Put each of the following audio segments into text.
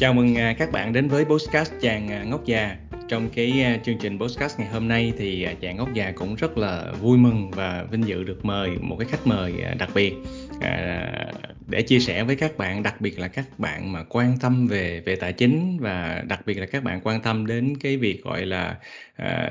Chào mừng à, các bạn đến với podcast chàng à, ngốc già. Trong cái à, chương trình podcast ngày hôm nay thì chàng ngốc già cũng rất là vui mừng và vinh dự được mời một cái khách mời đặc biệt để chia sẻ với các bạn, đặc biệt là các bạn mà quan tâm về về tài chính và đặc biệt là các bạn quan tâm đến cái việc gọi là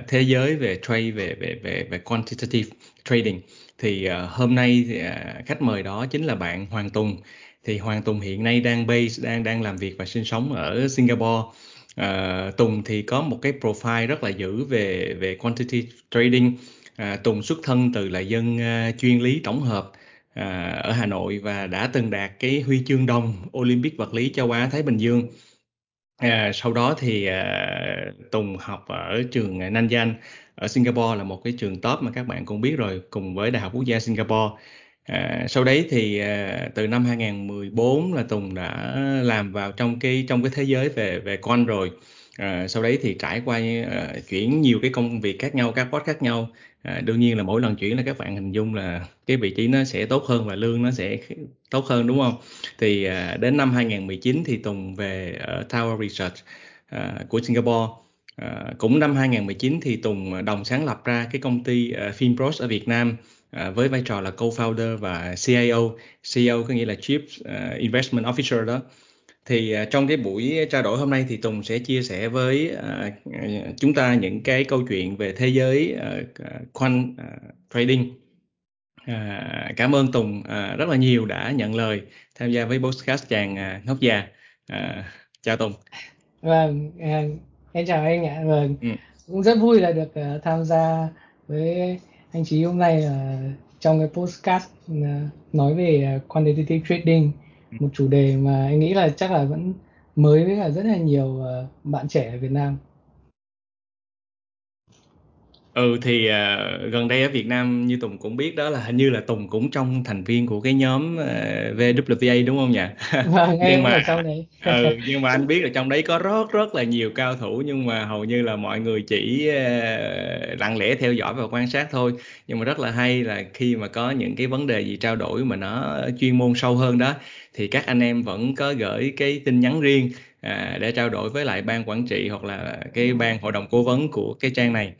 thế giới về trade về về về về quantitative trading. Thì hôm nay thì, khách mời đó chính là bạn Hoàng Tùng thì Hoàng Tùng hiện nay đang base đang đang làm việc và sinh sống ở Singapore. À, Tùng thì có một cái profile rất là dữ về về quantity trading. À, Tùng xuất thân từ là dân uh, chuyên lý tổng hợp à, ở Hà Nội và đã từng đạt cái huy chương đồng Olympic vật lý châu Á Thái Bình Dương. À, sau đó thì à, Tùng học ở trường Nanyang ở Singapore là một cái trường top mà các bạn cũng biết rồi cùng với Đại học Quốc gia Singapore À, sau đấy thì à, từ năm 2014 là Tùng đã làm vào trong cái trong cái thế giới về về con rồi. À, sau đấy thì trải qua à, chuyển nhiều cái công việc khác nhau, các post khác nhau. À, đương nhiên là mỗi lần chuyển là các bạn hình dung là cái vị trí nó sẽ tốt hơn và lương nó sẽ tốt hơn đúng không? Thì à, đến năm 2019 thì Tùng về ở Tower Research à, của Singapore. À, cũng năm 2019 thì Tùng à, đồng sáng lập ra cái công ty uh, Finpros ở Việt Nam à, với vai trò là co-founder và CIO. CEO có nghĩa là Chief uh, Investment Officer đó. Thì uh, trong cái buổi trao đổi hôm nay thì Tùng sẽ chia sẻ với uh, chúng ta những cái câu chuyện về thế giới uh, quant uh, trading. À, cảm ơn Tùng à, rất là nhiều đã nhận lời tham gia với podcast chàng à, ngốc già. À, chào Tùng. Vâng, à, em chào anh ạ. Vâng, ừ. cũng rất vui là được uh, tham gia với anh Chí hôm nay là trong cái postcard uh, nói về uh, quantitative trading ừ. một chủ đề mà anh nghĩ là chắc là vẫn mới với cả rất là nhiều bạn trẻ ở Việt Nam Ừ thì uh, gần đây ở Việt Nam như Tùng cũng biết đó là hình như là Tùng cũng trong thành viên của cái nhóm uh, VWA đúng không nhỉ? Vâng, nhưng em mà trong đấy. ừ, nhưng mà anh biết là trong đấy có rất rất là nhiều cao thủ nhưng mà hầu như là mọi người chỉ uh, lặng lẽ theo dõi và quan sát thôi. Nhưng mà rất là hay là khi mà có những cái vấn đề gì trao đổi mà nó chuyên môn sâu hơn đó thì các anh em vẫn có gửi cái tin nhắn riêng à, để trao đổi với lại ban quản trị hoặc là cái ban hội đồng cố vấn của cái trang này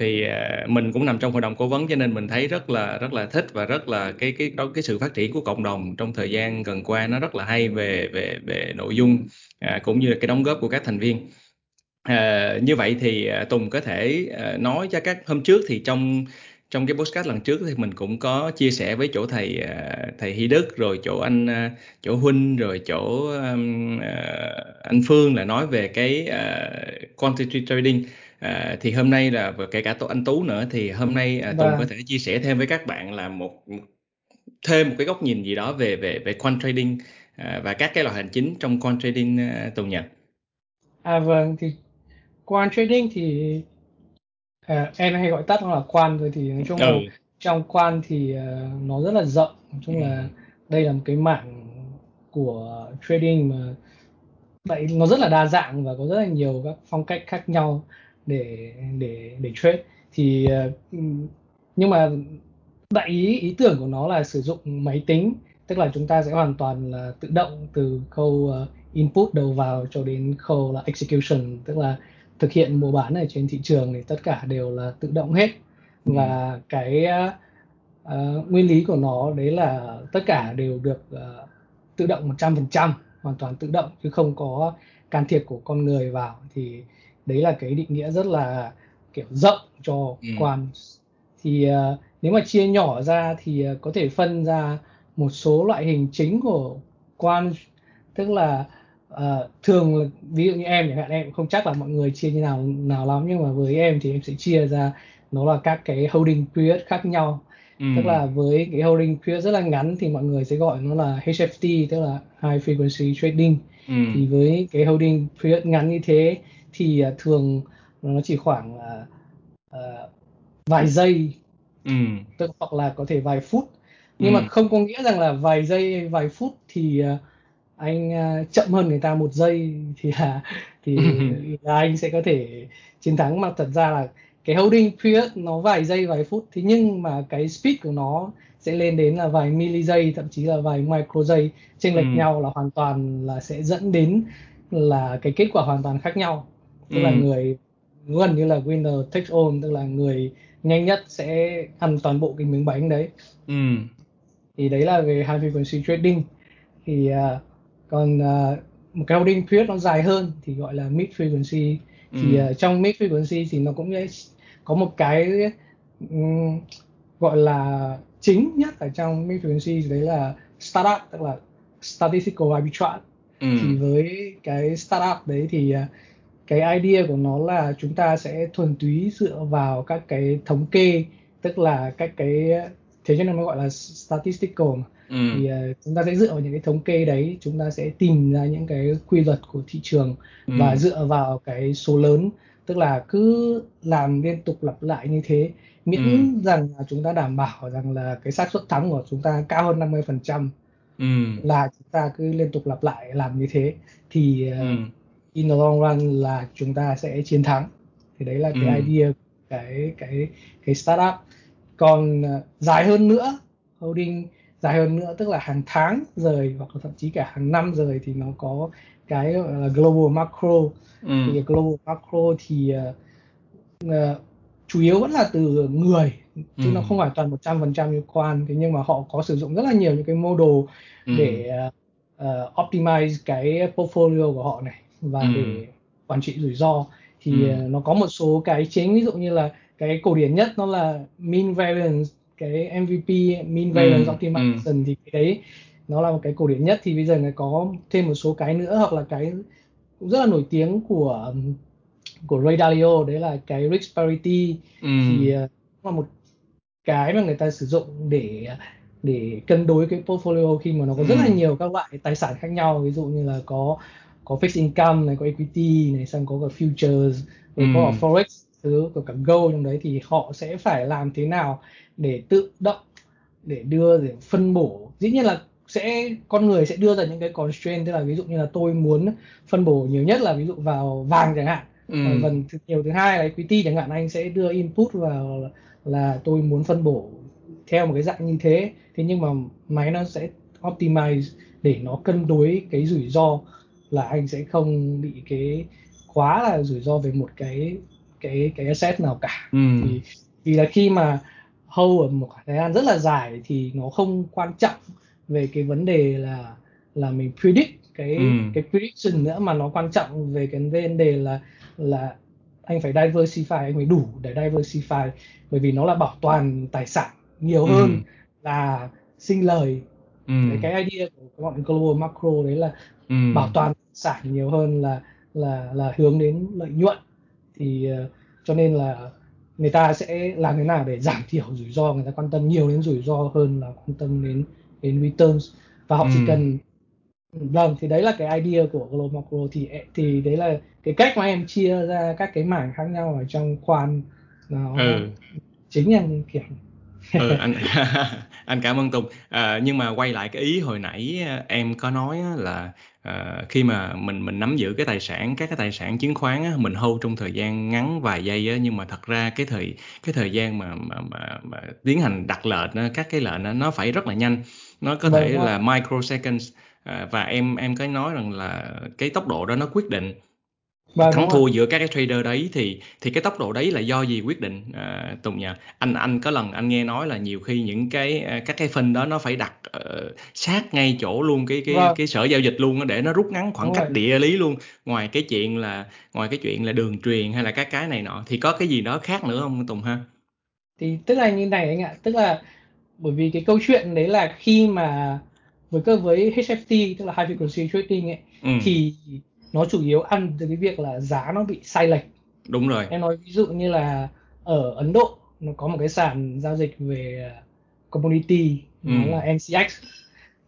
thì à, mình cũng nằm trong hội đồng cố vấn cho nên mình thấy rất là rất là thích và rất là cái cái đó cái sự phát triển của cộng đồng trong thời gian gần qua nó rất là hay về về về nội dung à, cũng như là cái đóng góp của các thành viên. À, như vậy thì à, Tùng có thể à, nói cho các hôm trước thì trong trong cái podcast lần trước thì mình cũng có chia sẻ với chỗ thầy thầy Hy Đức rồi chỗ anh chỗ Huynh rồi chỗ um, anh Phương là nói về cái uh, trading. À, thì hôm nay là kể cả anh Tú nữa thì hôm nay à, Tùng có vâng. thể chia sẻ thêm với các bạn là một, thêm một cái góc nhìn gì đó về về về quant trading à, và các cái loại hình chính trong quant trading à, Tùng nhỉ? À vâng thì quant trading thì à, em hay gọi tắt là quant rồi thì nói chung ừ. là trong quant thì uh, nó rất là rộng nói chung là ừ. đây là một cái mảng của trading mà vậy nó rất là đa dạng và có rất là nhiều các phong cách khác nhau để để để trade. Thì uh, nhưng mà đại ý ý tưởng của nó là sử dụng máy tính tức là chúng ta sẽ hoàn toàn là tự động từ khâu uh, input đầu vào cho đến khâu là execution tức là thực hiện mua bán ở trên thị trường thì tất cả đều là tự động hết. Ừ. và cái uh, nguyên lý của nó đấy là tất cả đều được uh, tự động 100% hoàn toàn tự động chứ không có can thiệp của con người vào. Thì đấy là cái định nghĩa rất là kiểu rộng cho ừ. quan thì uh, nếu mà chia nhỏ ra thì uh, có thể phân ra một số loại hình chính của quan tức là uh, thường là ví dụ như em chẳng hạn em không chắc là mọi người chia như nào nào lắm nhưng mà với em thì em sẽ chia ra nó là các cái holding period khác nhau ừ. tức là với cái holding period rất là ngắn thì mọi người sẽ gọi nó là HFT tức là high frequency trading ừ. thì với cái holding period ngắn như thế thì uh, thường nó chỉ khoảng uh, vài giây ừ. tức hoặc là có thể vài phút nhưng ừ. mà không có nghĩa rằng là vài giây vài phút thì uh, anh uh, chậm hơn người ta một giây thì là thì là anh sẽ có thể chiến thắng mà thật ra là cái holding period nó vài giây vài phút thế nhưng mà cái speed của nó sẽ lên đến là vài milli giây thậm chí là vài micro giây chênh lệch ừ. nhau là hoàn toàn là sẽ dẫn đến là cái kết quả hoàn toàn khác nhau tức ừ. là người gần như là winner takes all tức là người nhanh nhất sẽ ăn toàn bộ cái miếng bánh đấy ừ. thì đấy là về high frequency trading thì uh, còn uh, một cái holding period nó dài hơn thì gọi là mid frequency thì ừ. uh, trong mid frequency thì nó cũng có một cái um, gọi là chính nhất ở trong mid frequency đấy là startup tức là statistical arbitrage ừ. thì với cái startup đấy thì uh, cái idea của nó là chúng ta sẽ thuần túy dựa vào các cái thống kê tức là các cái thế cho nên mới gọi là statistical mà. Ừ. thì uh, chúng ta sẽ dựa vào những cái thống kê đấy chúng ta sẽ tìm ra những cái quy luật của thị trường ừ. và dựa vào cái số lớn tức là cứ làm liên tục lặp lại như thế miễn ừ. rằng là chúng ta đảm bảo rằng là cái xác suất thắng của chúng ta cao hơn 50 phần trăm ừ. là chúng ta cứ liên tục lặp lại làm như thế thì uh, ừ. In the long run là chúng ta sẽ chiến thắng thì đấy là cái ừ. idea cái cái cái startup còn uh, dài hơn nữa holding dài hơn nữa tức là hàng tháng rời hoặc là thậm chí cả hàng năm rời thì nó có cái gọi là global macro ừ. thì global macro thì uh, uh, chủ yếu vẫn là từ người chứ ừ. nó không phải toàn 100% như quan thế nhưng mà họ có sử dụng rất là nhiều những cái model ừ. để uh, optimize cái portfolio của họ này và ừ. để quản trị rủi ro thì ừ. uh, nó có một số cái chính ví dụ như là cái cổ điển nhất nó là mean variance cái MVP mean variance ừ, optimization ừ. thì cái đấy nó là một cái cổ điển nhất thì bây giờ nó có thêm một số cái nữa hoặc là cái cũng rất là nổi tiếng của của Ray Dalio đấy là cái risk parity ừ. thì uh, là một cái mà người ta sử dụng để để cân đối cái portfolio khi mà nó có rất là ừ. nhiều các loại tài sản khác nhau ví dụ như là có có fixed income này có equity này xong có cả futures rồi ừ. có cả forex thứ có cả gold trong đấy thì họ sẽ phải làm thế nào để tự động để đưa để phân bổ dĩ nhiên là sẽ con người sẽ đưa ra những cái constraint tức là ví dụ như là tôi muốn phân bổ nhiều nhất là ví dụ vào vàng chẳng hạn ừ. phần nhiều thứ hai là equity chẳng hạn anh sẽ đưa input vào là, là tôi muốn phân bổ theo một cái dạng như thế thế nhưng mà máy nó sẽ optimize để nó cân đối cái rủi ro là anh sẽ không bị cái quá là rủi ro về một cái cái cái asset nào cả ừ. thì vì là khi mà hold ở một thời gian rất là dài thì nó không quan trọng về cái vấn đề là là mình predict cái ừ. cái prediction nữa mà nó quan trọng về cái vấn đề là là anh phải diversify anh phải đủ để diversify bởi vì nó là bảo toàn tài sản nhiều ừ. hơn là sinh lời ừ. cái idea của bọn global macro đấy là ừ. bảo toàn sản nhiều hơn là là là hướng đến lợi nhuận thì uh, cho nên là người ta sẽ làm thế nào để giảm thiểu rủi ro người ta quan tâm nhiều đến rủi ro hơn là quan tâm đến đến returns và họ ừ. chỉ cần vâng thì đấy là cái idea của global macro thì thì đấy là cái cách mà em chia ra các cái mảng khác nhau ở trong khoan nó ừ. chính là kiểu ừ, anh anh cảm ơn Tùng à, nhưng mà quay lại cái ý hồi nãy em có nói là à, khi mà mình mình nắm giữ cái tài sản các cái tài sản chứng khoán á, mình hold trong thời gian ngắn vài giây á, nhưng mà thật ra cái thời cái thời gian mà mà, mà, mà tiến hành đặt lệnh á, các cái lệnh á, nó phải rất là nhanh. Nó có thể là microseconds. À, và em em có nói rằng là cái tốc độ đó nó quyết định Vâng, thắng thua giữa các cái trader đấy thì thì cái tốc độ đấy là do gì quyết định à, Tùng nhỉ? Anh anh có lần anh nghe nói là nhiều khi những cái à, các cái phân đó nó phải đặt uh, sát ngay chỗ luôn cái cái vâng. cái sở giao dịch luôn để nó rút ngắn khoảng Đúng cách rồi. địa lý luôn. Ngoài cái chuyện là ngoài cái chuyện là đường truyền hay là các cái này nọ thì có cái gì đó khác nữa không Tùng ha? Thì tức là như này anh ạ, tức là bởi vì cái câu chuyện đấy là khi mà với cơ với HFT tức là high frequency trading ấy ừ. thì nó chủ yếu ăn từ cái việc là giá nó bị sai lệch đúng rồi em nói ví dụ như là ở Ấn Độ nó có một cái sàn giao dịch về community nó ừ. là MCX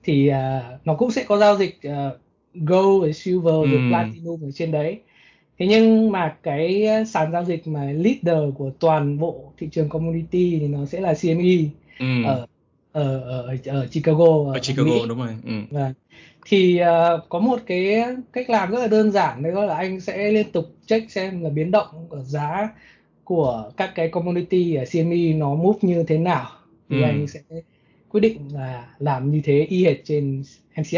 thì uh, nó cũng sẽ có giao dịch uh, gold và silver ừ. rồi platinum ở trên đấy thế nhưng mà cái sàn giao dịch mà leader của toàn bộ thị trường community thì nó sẽ là CME ừ. ở ở ở ở Chicago ở, Chicago Mỹ. đúng rồi ừ. và thì uh, có một cái cách làm rất là đơn giản đấy là anh sẽ liên tục check xem là biến động ở giá của các cái community ở CME nó move như thế nào thì ừ. anh sẽ quyết định là làm như thế y hệt trên MCX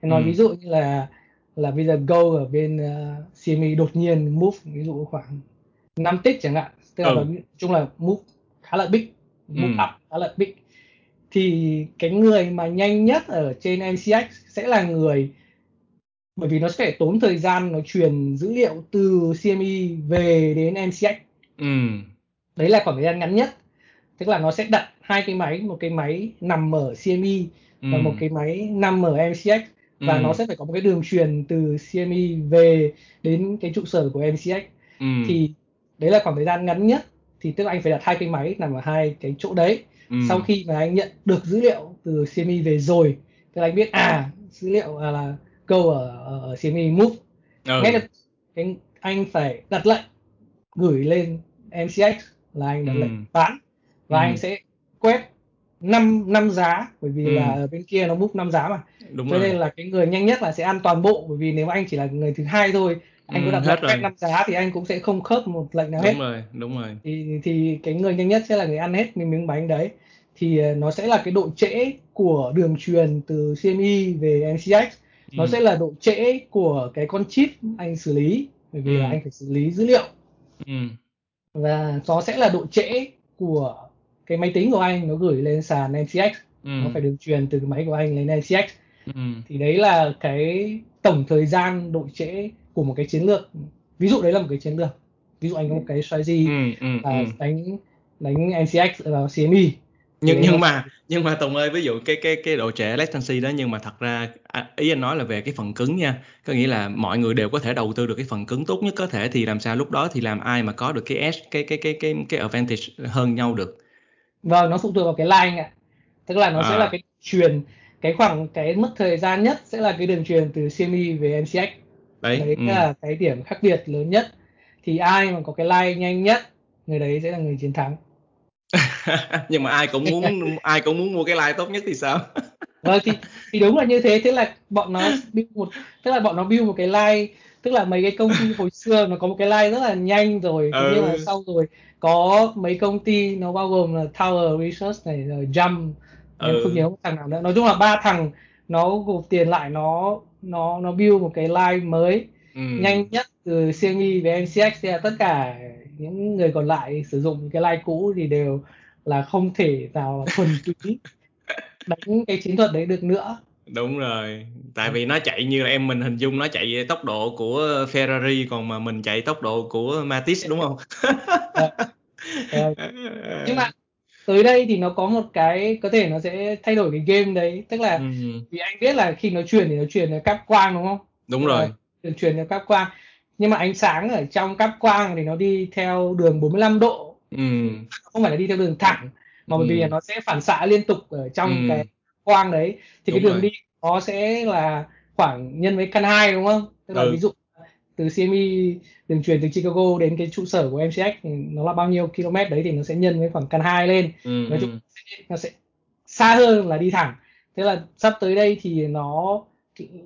em nói ừ. ví dụ như là là bây giờ Go ở bên uh, CME đột nhiên move ví dụ khoảng 5 tích chẳng hạn tức là Ừ. nói chung là move khá là big move Ừ. up khá là big thì cái người mà nhanh nhất ở trên MCX sẽ là người bởi vì nó sẽ phải tốn thời gian nó truyền dữ liệu từ CME về đến MCX ừ. Đấy là khoảng thời gian ngắn nhất. Tức là nó sẽ đặt hai cái máy một cái máy nằm ở CME và Ừ. một cái máy nằm ở MCX và Ừ. nó sẽ phải có một cái đường truyền từ CME về đến cái trụ sở của MCX ừ. Thì đấy là khoảng thời gian ngắn nhất. Thì tức là anh phải đặt hai cái máy nằm ở hai cái chỗ đấy Ừ. sau khi mà anh nhận được dữ liệu từ CME về rồi là anh biết à dữ liệu à, là câu ở, ở, CME move ừ. ngay lập cái anh phải đặt lệnh gửi lên MCX là anh đặt Ừ. lệnh bán và Ừ. anh sẽ quét năm năm giá bởi vì Ừ. là bên kia nó move năm giá mà đúng cho rồi nên là cái người nhanh nhất là sẽ ăn toàn bộ bởi vì nếu mà anh chỉ là người thứ hai thôi anh Ừ, có đặt hết lệnh quét năm giá thì anh cũng sẽ không khớp một lệnh nào hết. Đúng rồi đúng rồi. Thì thì cái người nhanh nhất sẽ là người ăn hết miếng miếng bánh đấy. Thì ờ, nó sẽ là cái độ trễ của đường truyền từ CME về MCX nó Ừ. sẽ là độ trễ của cái con chip anh xử lý bởi vì Ừ. là anh phải xử lý dữ liệu. Ừ. Và nó sẽ là độ trễ của cái máy tính của anh nó gửi lên sàn MCX Ừ. nó phải đường truyền từ cái máy của anh lên MCX ừ. Thì đấy là cái tổng thời gian độ trễ của một cái chiến lược. Ví dụ đấy là một cái chiến lược. Ví dụ anh có một cái strategy ừ ừ là ừ. đánh đánh MCX vào CME nhưng nhưng mà nhưng mà Tùng ơi ví dụ cái cái cái độ trễ latency đó nhưng mà thật ra à, ý anh nói là về cái phần cứng nha. Có nghĩa là mọi người đều có thể đầu tư được cái phần cứng tốt nhất có thể thì làm sao lúc đó thì làm ai mà có được cái edge cái cái cái cái cái advantage hơn nhau được? Vâng nó phụ thuộc vào cái line ạ. Tức là nó sẽ À. là cái truyền cái khoảng cái mất thời gian nhất sẽ là cái đường truyền từ CME về MCX đấy đấy ừ. là cái điểm khác biệt lớn nhất thì ai mà có cái line nhanh nhất người đấy sẽ là người chiến thắng nhưng mà ai cũng muốn ai cũng muốn mua cái line tốt nhất thì sao vâng thì thì đúng là như thế thế là bọn nó build một tức là bọn nó build một cái line tức là mấy cái công ty hồi xưa nó có một cái line rất là nhanh rồi thế nhưng mà Ừ. sau rồi có mấy công ty nó bao gồm là Tower Research này rồi Jump Ừ. không nhớ một thằng nào nữa nói chung là ba thằng nó gộp tiền lại nó nó nó build một cái line mới ừ. nhanh nhất từ CME về MCX thì tất cả những người còn lại sử dụng cái line cũ thì đều là không thể nào thuần túy đánh cái chiến thuật đấy được nữa. Đúng rồi. Tại vì nó chạy như là em mình hình dung nó chạy tốc độ của Ferrari còn mà mình chạy tốc độ của Matiz đúng không? Ờ, ờ, nhưng mà tới đây thì nó có một cái có thể nó sẽ thay đổi cái game đấy. Tức là Ừ, vì anh biết là khi nó truyền thì nó truyền theo cáp quang đúng không? Đúng rồi. Truyền truyền theo cáp quang. Nhưng mà ánh sáng ở trong cáp quang thì nó đi theo đường 45 độ. Ừ, không phải là đi theo đường thẳng mà bởi vì Ừ. là nó sẽ phản xạ liên tục ở trong Ừ. cái quang đấy. Thì cái Đúng đường rồi. đi nó sẽ là khoảng nhân với căn hai đúng không? Tức là Ừ. ví dụ từ CME đường truyền từ Chicago đến cái trụ sở của MCX thì nó là bao nhiêu km đấy thì nó sẽ nhân với khoảng căn hai lên ừ, nói ừ. chung nó sẽ xa hơn là đi thẳng thế là sắp tới đây thì nó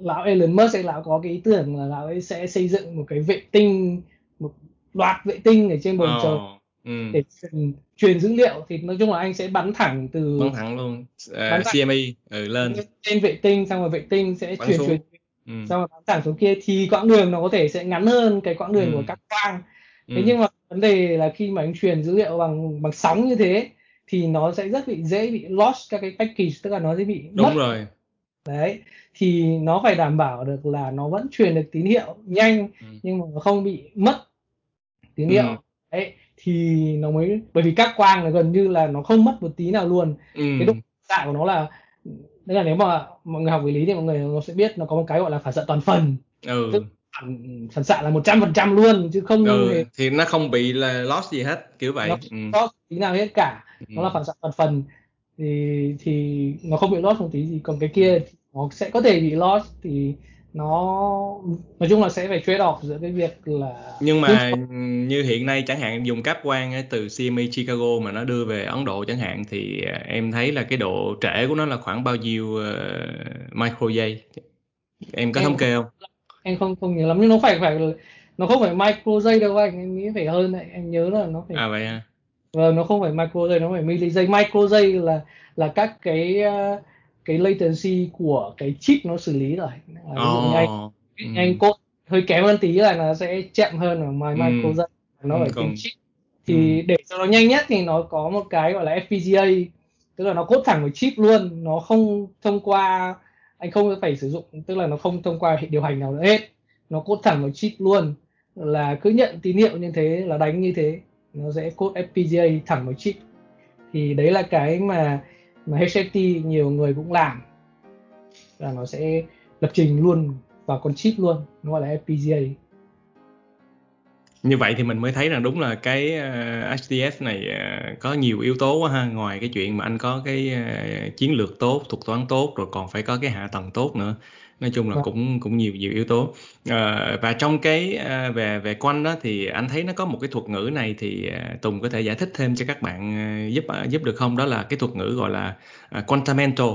lão Elon Musk ấy lão có cái ý tưởng là lão ấy sẽ xây dựng một cái vệ tinh một loạt vệ tinh ở trên bầu Ờ, trời ừ. để truyền, truyền dữ liệu thì nói chung là anh sẽ bắn thẳng từ bắn thẳng luôn Ờ, Bắn thẳng. CME ừ, lên trên vệ tinh xong rồi vệ tinh sẽ bắn truyền xuống truyền ừ. xong rồi thẳng xuống kia thì quãng đường nó có thể sẽ ngắn hơn cái quãng đường Ừ. của các quang thế Ừ. nhưng mà vấn đề là khi mà anh truyền dữ liệu bằng bằng sóng như thế thì nó sẽ rất bị dễ bị lost các cái package tức là nó sẽ bị mất đúng rồi đấy thì nó phải đảm bảo được là nó vẫn truyền được tín hiệu nhanh Ừ. nhưng mà không bị mất tín Ừ. hiệu đấy thì nó mới bởi vì các quang là gần như là nó không mất một tí nào luôn ừ. cái độ xạ của nó là tức là nếu mà mọi người học về lý thì mọi người nó sẽ biết nó có một cái gọi là phản xạ toàn phần ừ. tức phản, phản xạ là một trăm phần trăm luôn chứ không ừ. hề thì nó không bị là loss gì hết kiểu vậy nó ừ. có tí nào hết cả nó là Ừ. phản xạ toàn phần thì thì nó không bị loss một tí gì còn cái kia nó sẽ có thể bị loss thì nó nói chung là sẽ phải trade off giữa cái việc là nhưng mà như hiện nay chẳng hạn dùng cáp quang ấy, từ CME Chicago mà nó đưa về Ấn Độ chẳng hạn thì à, em thấy là cái độ trễ của nó là khoảng bao nhiêu ờ, micro giây em có Em- thống kê không? em không không nhớ lắm nhưng nó phải phải nó không phải micro giây đâu anh em nghĩ phải hơn đấy em nhớ là nó phải à vậy ha Vâng, nó không phải micro giây, nó phải milli giây. Micro giây là là các cái uh, cái latency của cái chip nó xử lý rồi. Ví dụ như anh Ồ. ừ. anh code hơi kém hơn tí là nó sẽ chậm hơn ở ngoài ừ. micro dân nó Ừ, phải còn- tìm chip thì để cho nó nhanh nhất thì nó có một cái gọi là FPGA tức là nó code thẳng vào chip luôn nó không thông qua anh không phải sử dụng tức là nó không thông qua hệ điều hành nào nữa hết nó code thẳng vào chip luôn là cứ nhận tín hiệu như thế là đánh như thế nó sẽ code FPGA thẳng vào chip thì đấy là cái mà mà HFT nhiều người cũng làm. Là nó sẽ lập trình luôn vào con chip luôn, nó gọi là FPGA như vậy thì mình mới thấy rằng đúng là cái ờ, HDF này ờ, có nhiều yếu tố quá ha. Ngoài cái chuyện mà anh có cái ờ, chiến lược tốt thuật toán tốt rồi còn phải có cái hạ tầng tốt nữa. Nói chung là Vâng. cũng cũng nhiều nhiều yếu tố. Và trong cái về về quanh đó thì anh thấy nó có một cái thuật ngữ này thì Tùng có thể giải thích thêm cho các bạn giúp giúp được không? Đó là cái thuật ngữ gọi là uh, quantamental.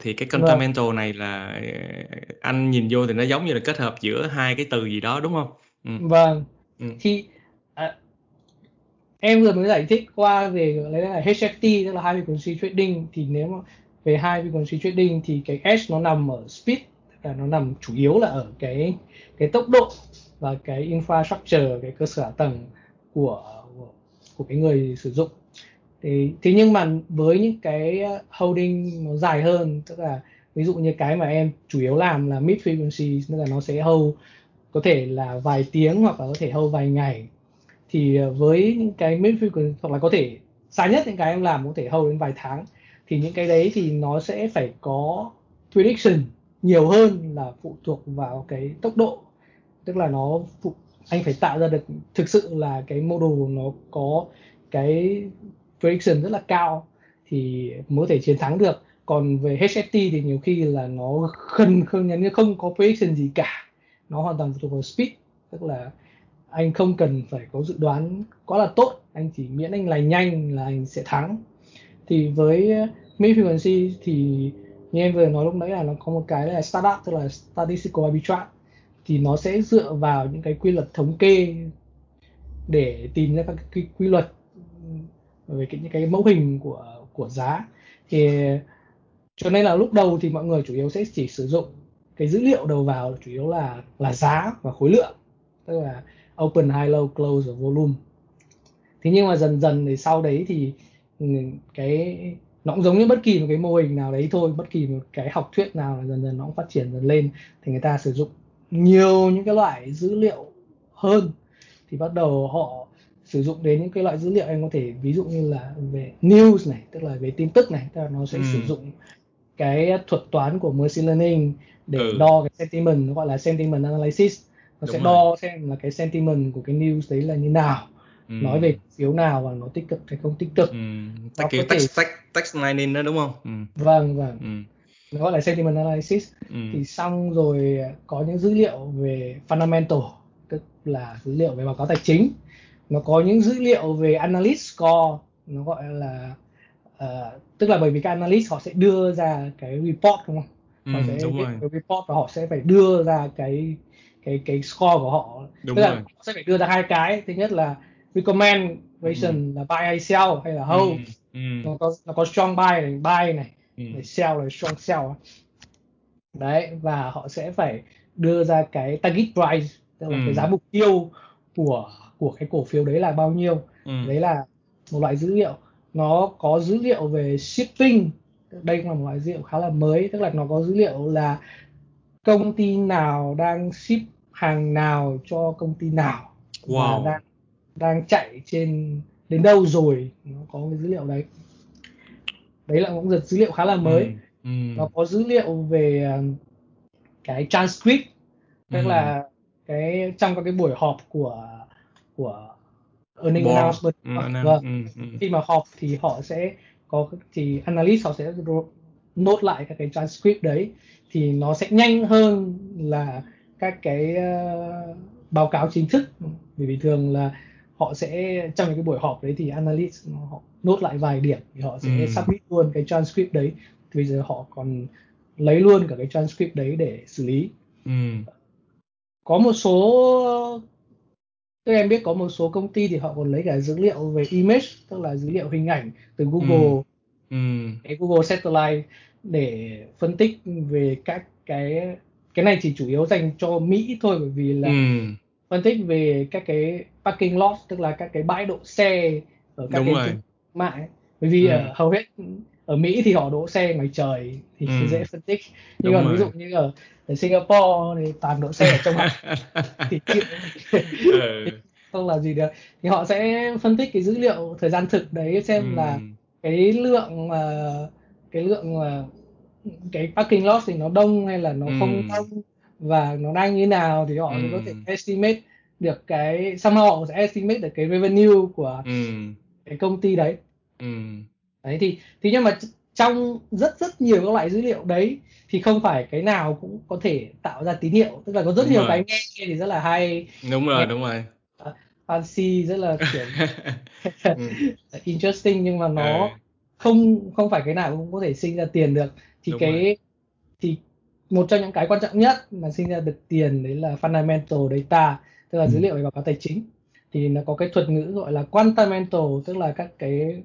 Thì cái Vâng. quantamental này là anh nhìn vô thì nó giống như là kết hợp giữa hai cái từ gì đó đúng không? Ừ. vâng Ừ. thì à, em vừa mới giải thích qua về lấy là HFT tức là high frequency trading thì nếu mà về high frequency trading thì cái edge nó nằm ở speed tức là nó nằm chủ yếu là ở cái cái tốc độ và cái infrastructure cái cơ sở hạ tầng của của, của cái người sử dụng thì thế nhưng mà với những cái à, holding nó dài hơn tức là ví dụ như cái mà em chủ yếu làm là mid frequency tức là nó sẽ hold có thể là vài tiếng hoặc là có thể hold vài ngày. Thì ờ, với những cái mid frequency hoặc là có thể xa nhất những cái em làm có thể hold đến vài tháng thì những cái đấy thì nó sẽ phải có prediction nhiều hơn là phụ thuộc vào cái tốc độ. Tức là nó phụ, anh phải tạo ra được thực sự là cái model nó có cái prediction rất là cao thì mới có thể chiến thắng được. Còn về HFT thì nhiều khi là nó gần không gần như không có prediction gì cả nó hoàn toàn phụ thuộc vào speed. Tức là anh không cần phải có dự đoán quá là tốt. Anh chỉ miễn anh lành nhanh là anh sẽ thắng. Thì với uh, mid frequency thì như em vừa nói lúc nãy là nó có một cái là startup tức là statistical arbitrage. Thì nó sẽ dựa vào những cái quy luật thống kê để tìm ra các cái quy luật ừ, về cái, những cái mẫu hình của của giá. Thì, cho nên là lúc đầu thì mọi người chủ yếu sẽ chỉ sử dụng cái dữ liệu đầu vào chủ yếu là là giá và khối lượng tức là open high low close và volume thế nhưng mà dần dần thì sau đấy thì ừ, cái nó cũng giống như bất kỳ một cái mô hình nào đấy thôi bất kỳ một cái học thuyết nào là dần dần nó cũng phát triển dần lên thì người ta sử dụng nhiều những cái loại dữ liệu hơn thì bắt đầu họ sử dụng đến những cái loại dữ liệu em có thể ví dụ như là về news này tức là về tin tức này tức là nó sẽ Ừ. sử dụng cái thuật toán của machine learning để Ừ. đo cái sentiment nó gọi là sentiment analysis nó Đúng sẽ rồi. đo xem là cái sentiment của cái news đấy là như nào Ừ. nói về phiếu nào và nó tích cực hay không tích cực ừ. Nó kiểu có thể- text, text, text lining đó đúng không ừ. vâng vâng Ừ. nó gọi là sentiment analysis Ừ. thì xong rồi có những dữ liệu về fundamental tức là dữ liệu về báo cáo tài chính nó có những dữ liệu về analyst score nó gọi là ờ, tức là bởi vì các analyst họ sẽ đưa ra cái report đúng không họ sẽ đúng rồi. cái report và họ sẽ phải đưa ra cái cái cái score của họ Đúng tức là rồi. họ sẽ phải đưa ra hai cái thứ nhất là recommendation là buy hay sell hay là hold Ừ. Ừ. nó có nó có strong buy này buy này Ừ. để sell là strong sell đấy và họ sẽ phải đưa ra cái target price tức là Ừ. cái giá mục tiêu của của cái cổ phiếu đấy là bao nhiêu Ừ. đấy là một loại dữ liệu nó có dữ liệu về shipping đây cũng là một loại dữ liệu khá là mới tức là nó có dữ liệu là công ty nào đang ship hàng nào cho công ty nào và Wow. đang đang chạy trên đến đâu rồi nó có cái dữ liệu đấy đấy là cũng dữ liệu khá là mới Ừ. Ừ. nó có dữ liệu về um, cái transcript tức Ừ. là cái trong các cái buổi họp của của earning Board. announcement Ừ, vâng. Ừ. Ừ. khi mà họp thì họ sẽ có thì analyst họ sẽ nốt lại các cái transcript đấy thì nó sẽ nhanh hơn là các cái ờ, báo cáo chính thức bởi vì thường là họ sẽ trong những cái buổi họp đấy thì analyst họ nốt lại vài điểm thì họ sẽ Ừ. submit luôn cái transcript đấy thì bây giờ họ còn lấy luôn cả cái transcript đấy để xử lý Ừ. có một số các em biết có một số công ty thì họ còn lấy cả dữ liệu về image tức là dữ liệu hình ảnh từ Google Ừ. cái Google Satellite để phân tích về các cái cái này chỉ chủ yếu dành cho Mỹ thôi bởi vì là ừ. phân tích về các cái parking lot tức là các cái bãi đỗ xe ở các Đúng cái trung mại bởi vì ừ. ở hầu hết ở Mỹ thì họ đỗ xe ngoài trời thì ừ. dễ phân tích nhưng còn ví dụ như ở, ở Singapore thì toàn đỗ xe ở trong thì chịu ừ. không là gì được thì họ sẽ phân tích cái dữ liệu thời gian thực đấy xem ừ. là cái lượng mà cái lượng mà cái parking lot thì nó đông hay là nó ừ. không đông và nó đang như nào thì họ ừ. có thể estimate được cái somehow họ sẽ estimate được cái revenue của ừ. cái công ty đấy ừ. Đấy thì thì nhưng mà trong rất rất nhiều các loại dữ liệu đấy thì không phải cái nào cũng có thể tạo ra tín hiệu tức là có rất đúng nhiều rồi. cái nghe thì rất là hay đúng rồi đúng rồi fancy rất là kiểu ừ. interesting nhưng mà nó ừ. không không phải cái nào cũng có thể sinh ra tiền được thì đúng cái rồi. thì một trong những cái quan trọng nhất mà sinh ra được tiền đấy là fundamental data tức là ừ. dữ liệu về báo cáo tài chính thì nó có cái thuật ngữ gọi là quantamental tức là các cái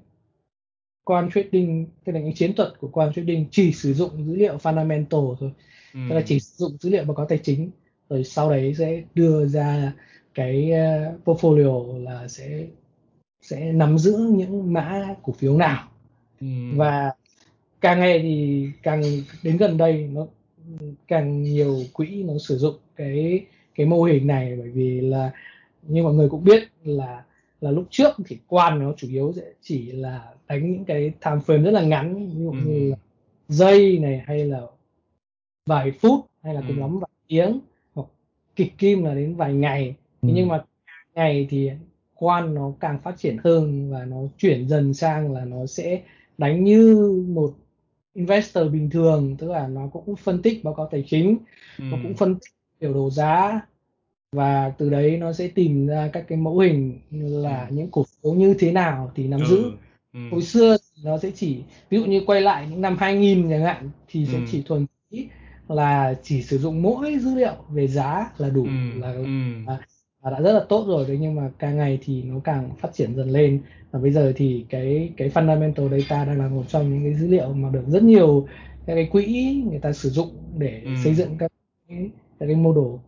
quan trading tức là những chiến thuật của quan trading chỉ sử dụng dữ liệu fundamental thôi ừ. tức là chỉ sử dụng dữ liệu báo cáo tài chính rồi sau đấy sẽ đưa ra cái uh, portfolio là sẽ sẽ nắm giữ những mã cổ phiếu nào ừ. và càng ngày thì càng đến gần đây nó càng nhiều quỹ nó sử dụng cái cái mô hình này bởi vì là như mọi người cũng biết là là lúc trước thì quan nó chủ yếu sẽ chỉ là đánh những cái time frame rất là ngắn ví dụ ừ. như là giây này hay là vài phút hay là cùng ừ. lắm vài tiếng hoặc kịch kim là đến vài ngày ừ. nhưng mà ngày thì quan nó càng phát triển hơn và nó chuyển dần sang là nó sẽ đánh như một investor bình thường tức là nó cũng phân tích báo cáo tài chính ừ. nó cũng phân tích biểu đồ giá và từ đấy nó sẽ tìm ra các cái mẫu hình là ừ. những cổ phiếu như thế nào thì nắm ừ. giữ ừ. hồi xưa nó sẽ chỉ ví dụ như quay lại những năm 2000 chẳng hạn thì sẽ ừ. chỉ thuần là chỉ sử dụng mỗi dữ liệu về giá là đủ ừ. là, ừ. là đã rất là tốt rồi đấy nhưng mà càng ngày thì nó càng phát triển dần lên và bây giờ thì cái cái fundamental data đang là một trong những cái dữ liệu mà được rất nhiều các cái quỹ người ta sử dụng để ừ. xây dựng các cái, các cái model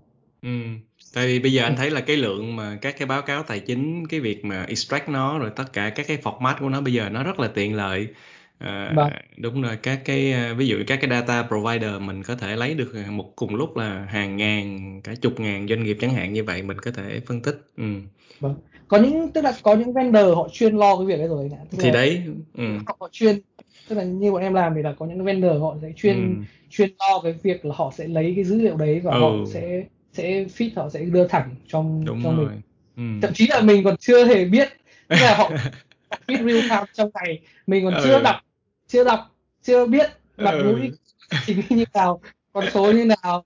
ừ. tại vì bây giờ anh thấy là cái lượng mà các cái báo cáo tài chính cái việc mà extract nó rồi tất cả các cái format của nó bây giờ nó rất là tiện lợi vâng. đúng rồi các cái à, ví dụ các cái data provider mình có thể lấy được một cùng lúc là hàng ngàn cả chục ngàn doanh nghiệp chẳng hạn như vậy mình có thể phân tích ừ. vâng có những tức là có những vendor họ chuyên lo cái việc đấy rồi tức thì đấy ừ. họ chuyên tức là như bọn em làm thì là có những vendor họ sẽ chuyên ừ. chuyên lo cái việc là họ sẽ lấy cái dữ liệu đấy và ừ. họ sẽ sẽ fit họ sẽ đưa thẳng trong Đúng trong rồi. mình ừ. thậm chí là mình còn chưa hề biết tức là họ fit real time trong ngày mình còn ừ. chưa đọc chưa đọc chưa biết mặt ừ. mũi chính như nào con số như nào?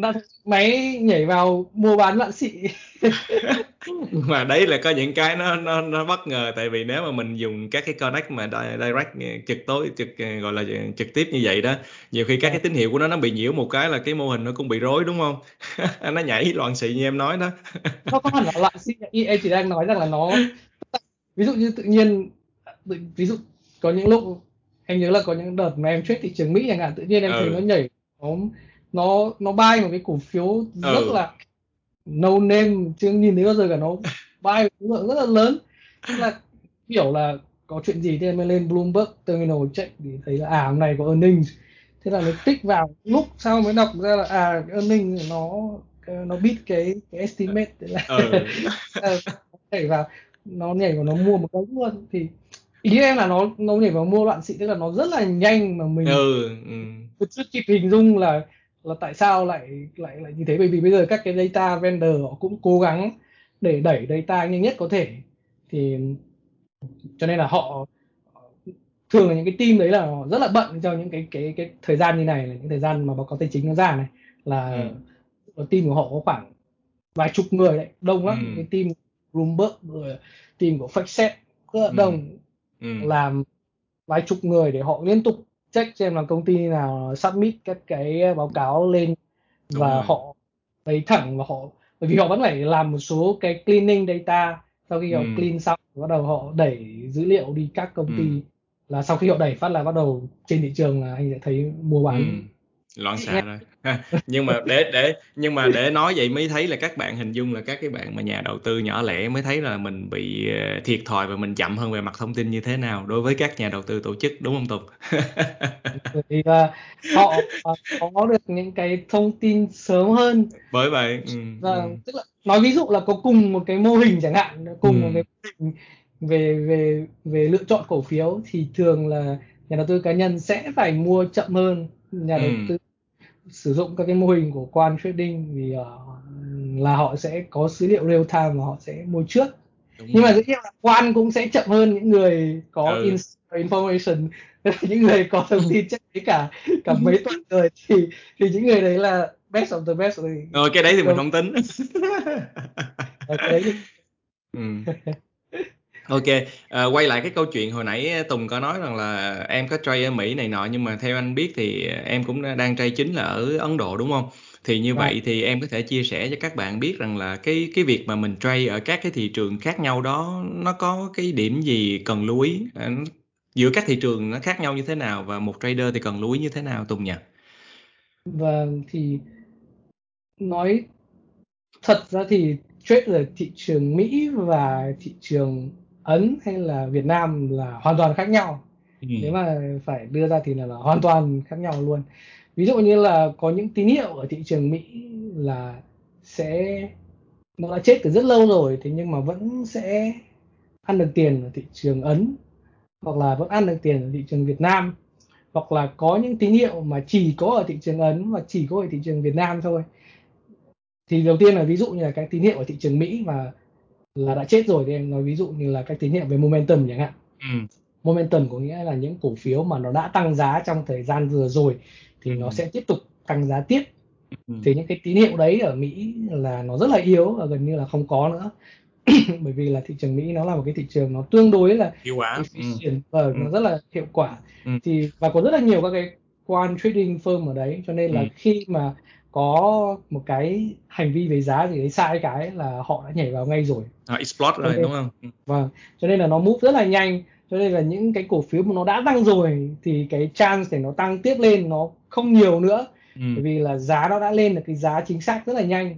Đã máy nhảy vào mua bán loạn xị. Mà đấy là có những cái nó nó nó bất ngờ tại vì nếu mà mình dùng các cái connect mà direct trực tối trực gọi là trực tiếp như vậy đó nhiều khi các cái tín hiệu của nó nó bị nhiễu một cái là cái mô hình nó cũng bị rối đúng không? Nó nhảy loạn xị như em nói đó. Nó có hẳn là loạn xị em chỉ đang nói rằng là nó ví dụ như tự nhiên ví dụ có những lúc em nhớ là có những đợt mà em trade thị trường Mỹ chẳng hạn tự nhiên em ừ. thấy nó nhảy nó nó nó bay một cái cổ phiếu rất ừ. là no name chưa nhìn thấy bao giờ cả nó bay một lượng rất là lớn tức là hiểu là có chuyện gì thì em mới lên Bloomberg Terminal check thì thấy là à hôm nay có earnings thế là nó tích vào lúc sau mới đọc ra là à cái earnings nó nó biết cái cái estimate thế là ừ. nhảy vào nó nhảy vào nó mua một cái luôn thì ý em là nó nó nhảy vào mua loạn xị tức là nó rất là nhanh mà mình ừ, ừ. chưa kịp hình dung là là tại sao lại lại lại như thế bởi vì bây giờ các cái data vendor họ cũng cố gắng để đẩy data nhanh nhất có thể thì cho nên là họ thường là những cái team đấy là họ rất là bận trong những cái cái cái thời gian như này là những thời gian mà báo cáo tài chính nó ra này là ừ. team của họ có khoảng vài chục người đấy đông lắm ừ. cái team Bloomberg rồi team của FactSet rất là ừ. đông ừ. Làm vài chục người để họ liên tục check xem là công ty nào submit các cái báo cáo lên Đúng và rồi. họ lấy thẳng và họ bởi vì họ vẫn phải làm một số cái cleaning data sau khi ừ. họ clean xong bắt đầu họ đẩy dữ liệu đi các công ty ừ. là sau khi họ đẩy phát là bắt đầu trên thị trường là anh sẽ thấy mua bán ừ. Loạn xạ rồi nhưng mà để để nhưng mà để nói vậy mới thấy là các bạn hình dung là các cái bạn mà nhà đầu tư nhỏ lẻ mới thấy là mình bị ờ, thiệt thòi và mình chậm hơn về mặt thông tin như thế nào đối với các nhà đầu tư tổ chức đúng không Tùng? vì là họ có được những cái thông tin sớm hơn bởi vậy ừ, và ừ. tức là nói ví dụ là có cùng một cái mô hình chẳng hạn cùng ừ. một cái mô hình về về về lựa chọn cổ phiếu thì thường là nhà đầu tư cá nhân sẽ phải mua chậm hơn nhà đầu ừ. tư sử dụng các cái mô hình của quan trading vì uh, là họ sẽ có dữ liệu real time và họ sẽ mua trước Đúng nhưng rồi. mà dĩ nhiên là quan cũng sẽ chậm hơn những người có ừ. information những người có thông tin chắc đấy cả cả mấy tuần rồi thì thì những người đấy là best of the best rồi rồi cái đấy thì mình không tính ờ, ừ. Ok, à, quay lại cái câu chuyện hồi nãy Tùng có nói rằng là em có trade ở Mỹ này nọ nhưng mà theo anh biết thì em cũng đang trade chính là ở Ấn Độ đúng không? Thì như vậy dạ. thì em có thể chia sẻ cho các bạn biết rằng là cái cái việc mà mình trade ở các cái thị trường khác nhau đó nó có cái điểm gì cần lưu ý giữa các thị trường nó khác nhau như thế nào và một trader thì cần lưu ý như thế nào Tùng nhỉ? Vâng thì nói thật ra thì trade ở thị trường Mỹ và thị trường Ấn hay là Việt Nam là hoàn toàn khác nhau. Ừ. nếu mà phải đưa ra thì là, là hoàn toàn khác nhau luôn. Ví dụ như là có những tín hiệu ở thị trường Mỹ là sẽ nó đã chết từ rất lâu rồi thế nhưng mà vẫn sẽ ăn được tiền ở thị trường Ấn hoặc là vẫn ăn được tiền ở thị trường Việt Nam hoặc là có những tín hiệu mà chỉ có ở thị trường Ấn và chỉ có ở thị trường Việt Nam thôi. Thì đầu tiên là ví dụ như là cái tín hiệu ở thị trường Mỹ và là đã chết rồi thì em nói ví dụ như là các tín hiệu về momentum chẳng hạn ừ. momentum có nghĩa là những cổ phiếu mà nó đã tăng giá trong thời gian vừa rồi thì ừ. nó sẽ tiếp tục tăng giá tiếp ừ. thì những cái tín hiệu đấy ở Mỹ là nó rất là yếu và gần như là không có nữa bởi vì là thị trường Mỹ nó là một cái thị trường nó tương đối là hiệu quả ừ. và ừ. nó rất là hiệu quả ừ. thì và có rất là nhiều các cái quan trading firm ở đấy cho nên là ừ. khi mà có một cái hành vi về giá gì đấy sai cái là họ đã nhảy vào ngay rồi. À, explode rồi đúng không? Ừ. vâng cho nên là nó move rất là nhanh. Cho nên là những cái cổ phiếu mà nó đã tăng rồi thì cái chance để nó tăng tiếp lên nó không nhiều nữa. Ừ. bởi vì là giá nó đã lên được cái giá chính xác rất là nhanh.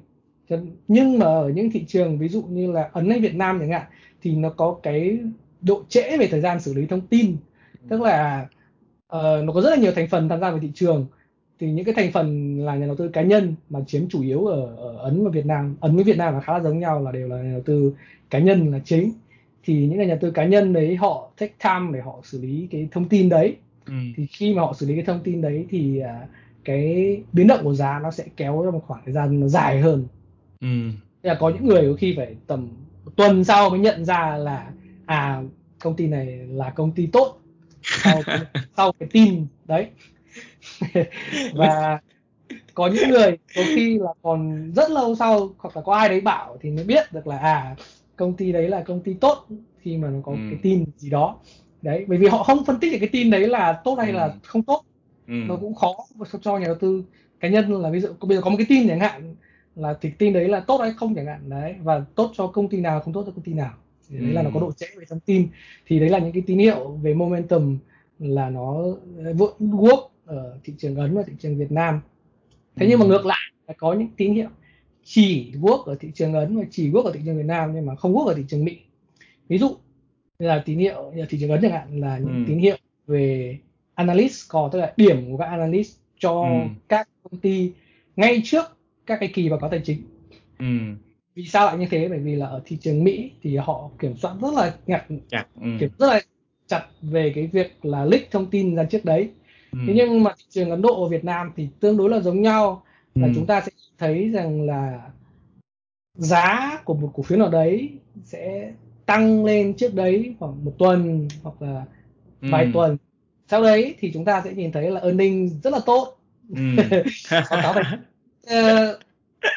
Nhưng mà ở những thị trường ví dụ như là ấn hay việt nam chẳng hạn thì nó có cái độ trễ về thời gian xử lý thông tin. Tức là uh, nó có rất là nhiều thành phần tham gia vào thị trường thì những cái thành phần là nhà đầu tư cá nhân mà chiếm chủ yếu ở, ở ấn và việt nam ấn với việt nam là khá là giống nhau là đều là nhà đầu tư cá nhân là chính. Thì những nhà đầu tư cá nhân đấy họ take time để họ xử lý cái thông tin đấy. Ừ. thì khi mà họ xử lý cái thông tin đấy thì à, cái biến động của giá nó sẽ kéo ra một khoảng thời gian nó dài hơn. Ừ. là có những người có khi phải tầm tuần sau mới nhận ra là à công ty này là công ty tốt. Sau sau cái tin đấy và có những người có khi là còn rất lâu sau hoặc là có ai đấy bảo thì mới biết được là à công ty đấy là công ty tốt khi mà nó có ừ. cái tin gì đó đấy bởi vì họ không phân tích được cái tin đấy là tốt hay ừ. là không tốt ừ. nó cũng khó cho nhà đầu tư cá nhân là ví dụ bây giờ có một cái tin chẳng hạn là thì tin đấy là tốt hay không chẳng hạn đấy và tốt cho công ty nào không tốt cho công ty nào thì đấy ừ. là nó có độ trễ về thông tin thì đấy là những cái tín hiệu về momentum là nó work ở thị trường ấn và thị trường việt nam thế ừ. nhưng mà ngược lại là có những tín hiệu chỉ work ở thị trường ấn và chỉ work ở thị trường việt nam nhưng mà không work ở thị trường mỹ ví dụ là tín hiệu như thị trường ấn chẳng hạn là những ừ. tín hiệu về analyst score tức là điểm của các analyst cho ừ. các công ty ngay trước các cái kỳ báo cáo tài chính ừ. vì sao lại như thế bởi vì là ở thị trường mỹ thì họ kiểm soát rất là ngặt chặt ừ. kiểm rất là chặt về cái việc là leak thông tin ra trước đấy. Thế nhưng mà thị trường ấn độ và việt nam thì tương đối là giống nhau là ừ. chúng ta sẽ thấy rằng là giá của một cổ phiếu nào đấy sẽ tăng lên trước đấy khoảng một tuần hoặc là ừ. vài tuần sau đấy thì chúng ta sẽ nhìn thấy là earning rất là tốt ừ. báo cáo uh,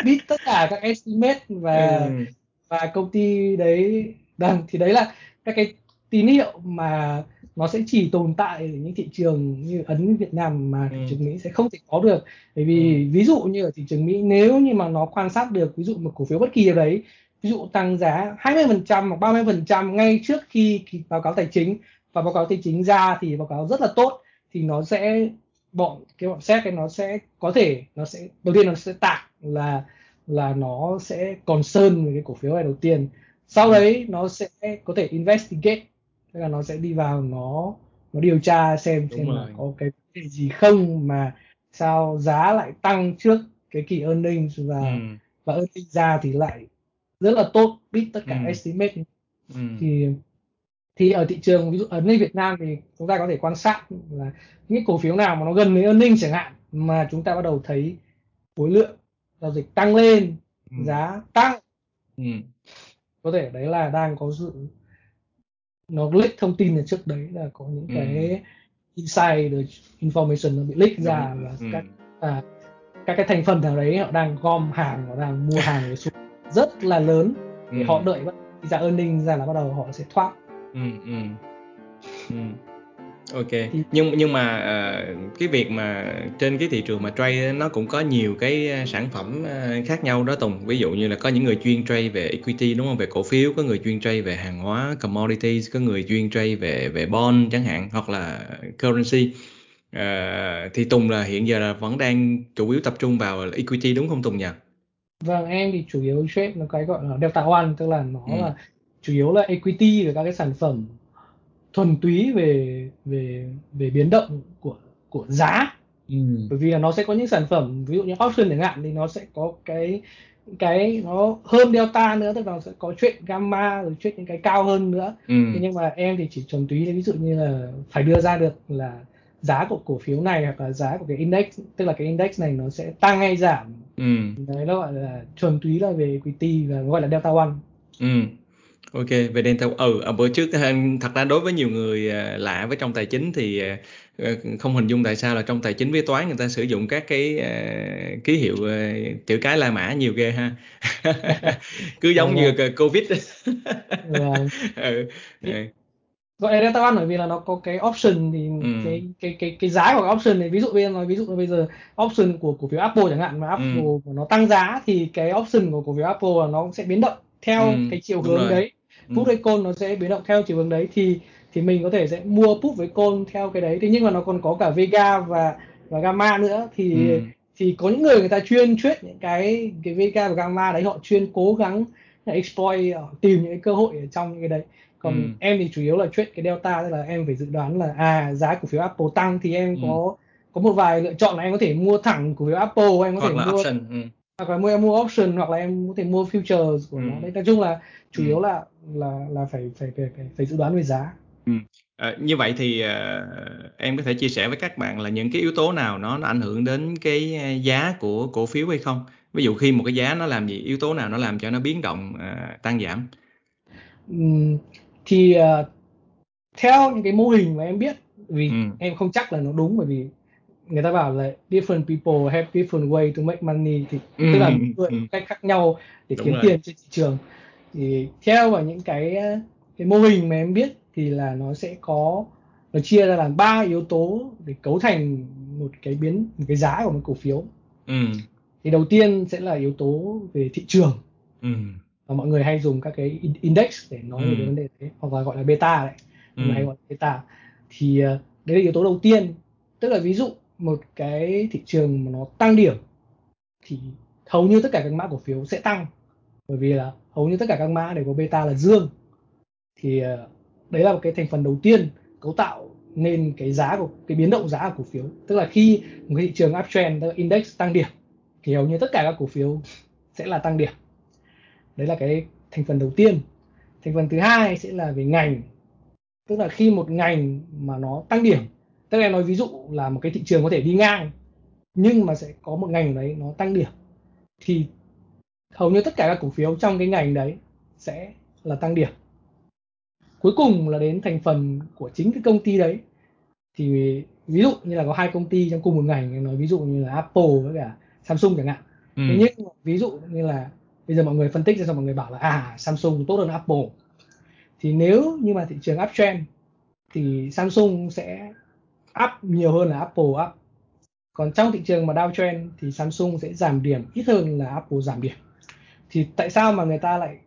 biết tất cả các estimate và ừ. và công ty đấy vâng thì đấy là các cái tín hiệu mà nó sẽ chỉ tồn tại ở những thị trường như ấn Việt Nam mà thị ừ. trường Mỹ sẽ không thể có được bởi vì ừ. ví dụ như ở thị trường Mỹ nếu như mà nó quan sát được ví dụ một cổ phiếu bất kỳ ở đấy ví dụ tăng giá 20% hoặc 30% ngay trước khi báo cáo tài chính và báo cáo tài chính ra thì báo cáo rất là tốt thì nó sẽ bọn cái bọn SEC nó sẽ có thể nó sẽ đầu tiên nó sẽ tạc là là nó sẽ còn sơn về cái cổ phiếu này đầu tiên sau ừ. đấy nó sẽ có thể investigate tức là nó sẽ đi vào nó nó điều tra xem Đúng xem rồi. là có cái gì không mà sao giá lại tăng trước cái kỳ earnings và ừ. và earnings ra thì lại rất là tốt beat tất cả ừ. estimate ừ. thì thì ở thị trường ví dụ ở nơi Việt Nam thì chúng ta có thể quan sát là những cổ phiếu nào mà nó gần với earnings chẳng hạn mà chúng ta bắt đầu thấy khối lượng giao dịch tăng lên ừ. giá tăng ừ. có thể đấy là đang có sự nó leak thông tin ở trước đấy là có những ừ. cái inside information nó bị leak ra và ừ. các à, các cái thành phần nào đấy họ đang gom hàng họ đang mua hàng rất là lớn để ừ. họ đợi ra earning ra là bắt đầu họ sẽ thoát ừ, ừ. Ừ. Ok. Nhưng nhưng mà uh, cái việc mà trên cái thị trường mà trade nó cũng có nhiều cái ờ, sản phẩm uh, khác nhau đó Tùng. Ví dụ như là có những người chuyên trade về equity đúng không? Về cổ phiếu, có người chuyên trade về hàng hóa, commodities, có người chuyên trade về về bond chẳng hạn hoặc là currency. Uh, thì Tùng là hiện giờ là vẫn đang chủ yếu tập trung vào equity đúng không Tùng nhỉ? Vâng, em thì chủ yếu trade nó cái gọi là delta one tức là nó ừ. là chủ yếu là equity và các cái sản phẩm thuần túy về về về biến động của của giá ừ. bởi vì là nó sẽ có những sản phẩm ví dụ như option chẳng hạn thì nó sẽ có cái cái nó hơn delta nữa tức là nó sẽ có chuyện gamma rồi chuyện những cái cao hơn nữa ừ. thế nhưng mà em thì chỉ thuần túy ví dụ như là phải đưa ra được là giá của cổ phiếu này hoặc là giá của cái index tức là cái index này nó sẽ tăng hay giảm ừ. đấy nó gọi là thuần túy là về equity và gọi là delta one ừ. Ok, về Dental ừ ở bữa trước thật ra đối với nhiều người à, lạ với trong tài chính thì à, ờ, không hình dung tại sao là trong tài chính với toán người ta sử dụng các cái uh, ký hiệu uh, chữ cái La Mã nhiều ghê ha. Cứ giống như Covid. ừ. Gọi là delta one bởi vì là nó có cái option thì ừ. cái cái cái cái giá của cái option này ví dụ bây giờ nói ví dụ bây giờ option của cổ phiếu Apple chẳng hạn mà Apple ừ. của nó tăng giá thì cái option của cổ phiếu Apple là nó sẽ biến động theo ừ. cái chiều hướng rồi. đấy put với call nó sẽ biến động theo chiều hướng đấy thì thì mình có thể sẽ mua put với call theo cái đấy thế nhưng mà nó còn có cả vega và và gamma nữa thì ừ. thì có những người người ta chuyên trade những cái cái vega và gamma đấy họ chuyên cố gắng exploit tìm những cái cơ hội ở trong những cái đấy còn ừ. em thì chủ yếu là trade cái delta tức là em phải dự đoán là à giá cổ phiếu Apple tăng thì em ừ. có có một vài lựa chọn là em có thể mua thẳng cổ phiếu Apple em có hoặc thể mua option. Ừ. hoặc là mua em mua option hoặc là em có thể mua futures của ừ. nó đấy nói chung là chủ ừ. yếu là là là phải phải phải phải, phải dự đoán về giá. Ừ. À, như vậy thì à, em có thể chia sẻ với các bạn là những cái yếu tố nào nó, nó ảnh hưởng đến cái à, giá của cổ phiếu hay không? Ví dụ khi một cái giá nó làm gì, yếu tố nào nó làm cho nó biến động à, tăng giảm? Ừ, thì uh, theo những cái mô hình mà em biết vì ừ. em không chắc là nó đúng bởi vì người ta bảo là different people have different way to make money thì ừ. tức là người ừ. cách khác nhau để kiếm rồi. tiền trên thị trường thì theo vào những cái cái mô hình mà em biết thì là nó sẽ có nó chia ra làm ba yếu tố để cấu thành một cái biến một cái giá của một cổ phiếu ừ. thì đầu tiên sẽ là yếu tố về thị trường ừ. và mọi người hay dùng các cái index để nói ừ. về vấn đề đấy hoặc là gọi là beta đấy ừ. hay gọi là beta thì ờ, đấy là yếu tố đầu tiên tức là ví dụ một cái thị trường mà nó tăng điểm, thì hầu như tất cả các mã cổ phiếu sẽ tăng. Bởi vì là hầu như tất cả các mã đều có beta là dương. Thì ờ, đấy là một cái thành phần đầu tiên cấu tạo nên cái giá của, cái biến động giá của cổ phiếu. Tức là khi một cái thị trường uptrend index tăng điểm, thì hầu như tất cả các cổ phiếu sẽ là tăng điểm. Đấy là cái thành phần đầu tiên. Thành phần thứ hai sẽ là về ngành. Tức là khi một ngành mà nó tăng điểm tức là nói ví dụ là một cái thị trường có thể đi ngang nhưng mà sẽ có một ngành đấy nó tăng điểm thì hầu như tất cả các cổ phiếu trong cái ngành đấy sẽ là tăng điểm. Cuối cùng là đến thành phần của chính cái công ty đấy. Thì ví dụ như là có hai công ty trong cùng một ngành nói ví dụ như là Apple với cả Samsung chẳng hạn. Ừ. thế nhưng ví dụ như là bây giờ mọi người phân tích ra xong mọi người bảo là à Samsung tốt hơn Apple. Thì nếu như mà thị trường uptrend thì Samsung sẽ up nhiều hơn là Apple up. Còn trong thị trường mà downtrend thì Samsung sẽ giảm điểm ít hơn là Apple giảm điểm. Thì tại sao mà người ta lại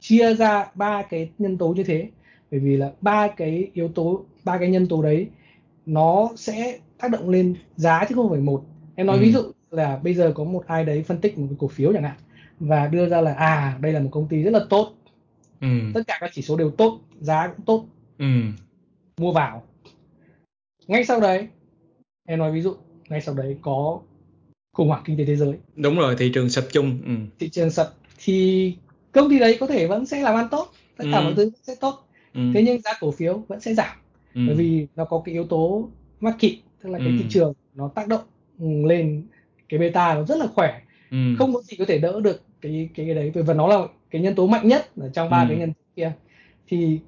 chia ra ba cái nhân tố như thế? Bởi vì là ba cái yếu tố ba cái nhân tố đấy nó sẽ tác động lên giá chứ không phải một. Em nói Ừ. ví dụ là bây giờ có một ai đấy phân tích một cái cổ phiếu chẳng hạn và đưa ra là à đây là một công ty rất là tốt. Ừ. Tất cả các chỉ số đều tốt giá cũng tốt. Ừ. Mua vào ngay sau đấy em nói ví dụ ngay sau đấy có khủng hoảng kinh tế thế giới. Đúng rồi thị trường sập chung ừ. Thị trường sập thì công ty đấy có thể vẫn sẽ làm ăn tốt tất cả Ừ. mọi thứ vẫn sẽ tốt. Ừ. Thế nhưng giá cổ phiếu vẫn sẽ giảm ừ. bởi vì nó có cái yếu tố market tức là cái Ừ. thị trường nó tác động lên cái beta nó rất là khỏe. Ừ. Không có gì có thể đỡ được cái cái, cái đấy bởi vì nó là cái nhân tố mạnh nhất ở trong ba Ừ. cái nhân tố kia. Thì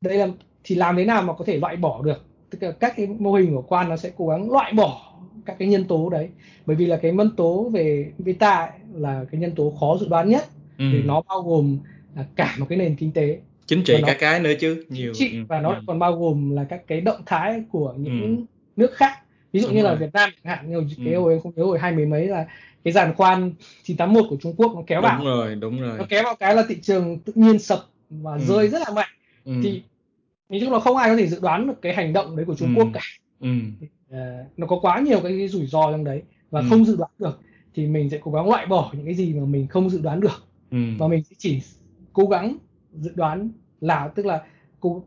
đây là thì làm thế nào mà có thể loại bỏ được tức là các cái mô hình của quan nó sẽ cố gắng loại bỏ các cái nhân tố đấy bởi vì là cái nhân tố về beta ấy là cái nhân tố khó dự đoán nhất ừ vì nó bao gồm là cả một cái nền kinh tế chính trị nó- cả cái nữa chứ chính nhiều trị ừ, và nó ừ. còn bao gồm là các cái động thái của những Ừ. nước khác ví dụ Đúng như là rồi. Việt Nam chẳng hạn như cái Ừ. hồi em không nhớ hồi hai mươi mấy là cái giàn khoan 981 của Trung Quốc nó kéo vào đúng rồi đúng rồi nó kéo vào cái là thị trường tự nhiên sập và Ừ. rơi rất là mạnh ừ. thì nói chung là không ai có thể dự đoán được cái hành động đấy của Trung Ừ. Quốc cả ừ Ờ, nó có quá nhiều cái rủi ro trong đấy và Ừ. không dự đoán được thì mình sẽ cố gắng loại bỏ những cái gì mà mình không dự đoán được ừ và mình sẽ chỉ cố gắng dự đoán là tức là cố,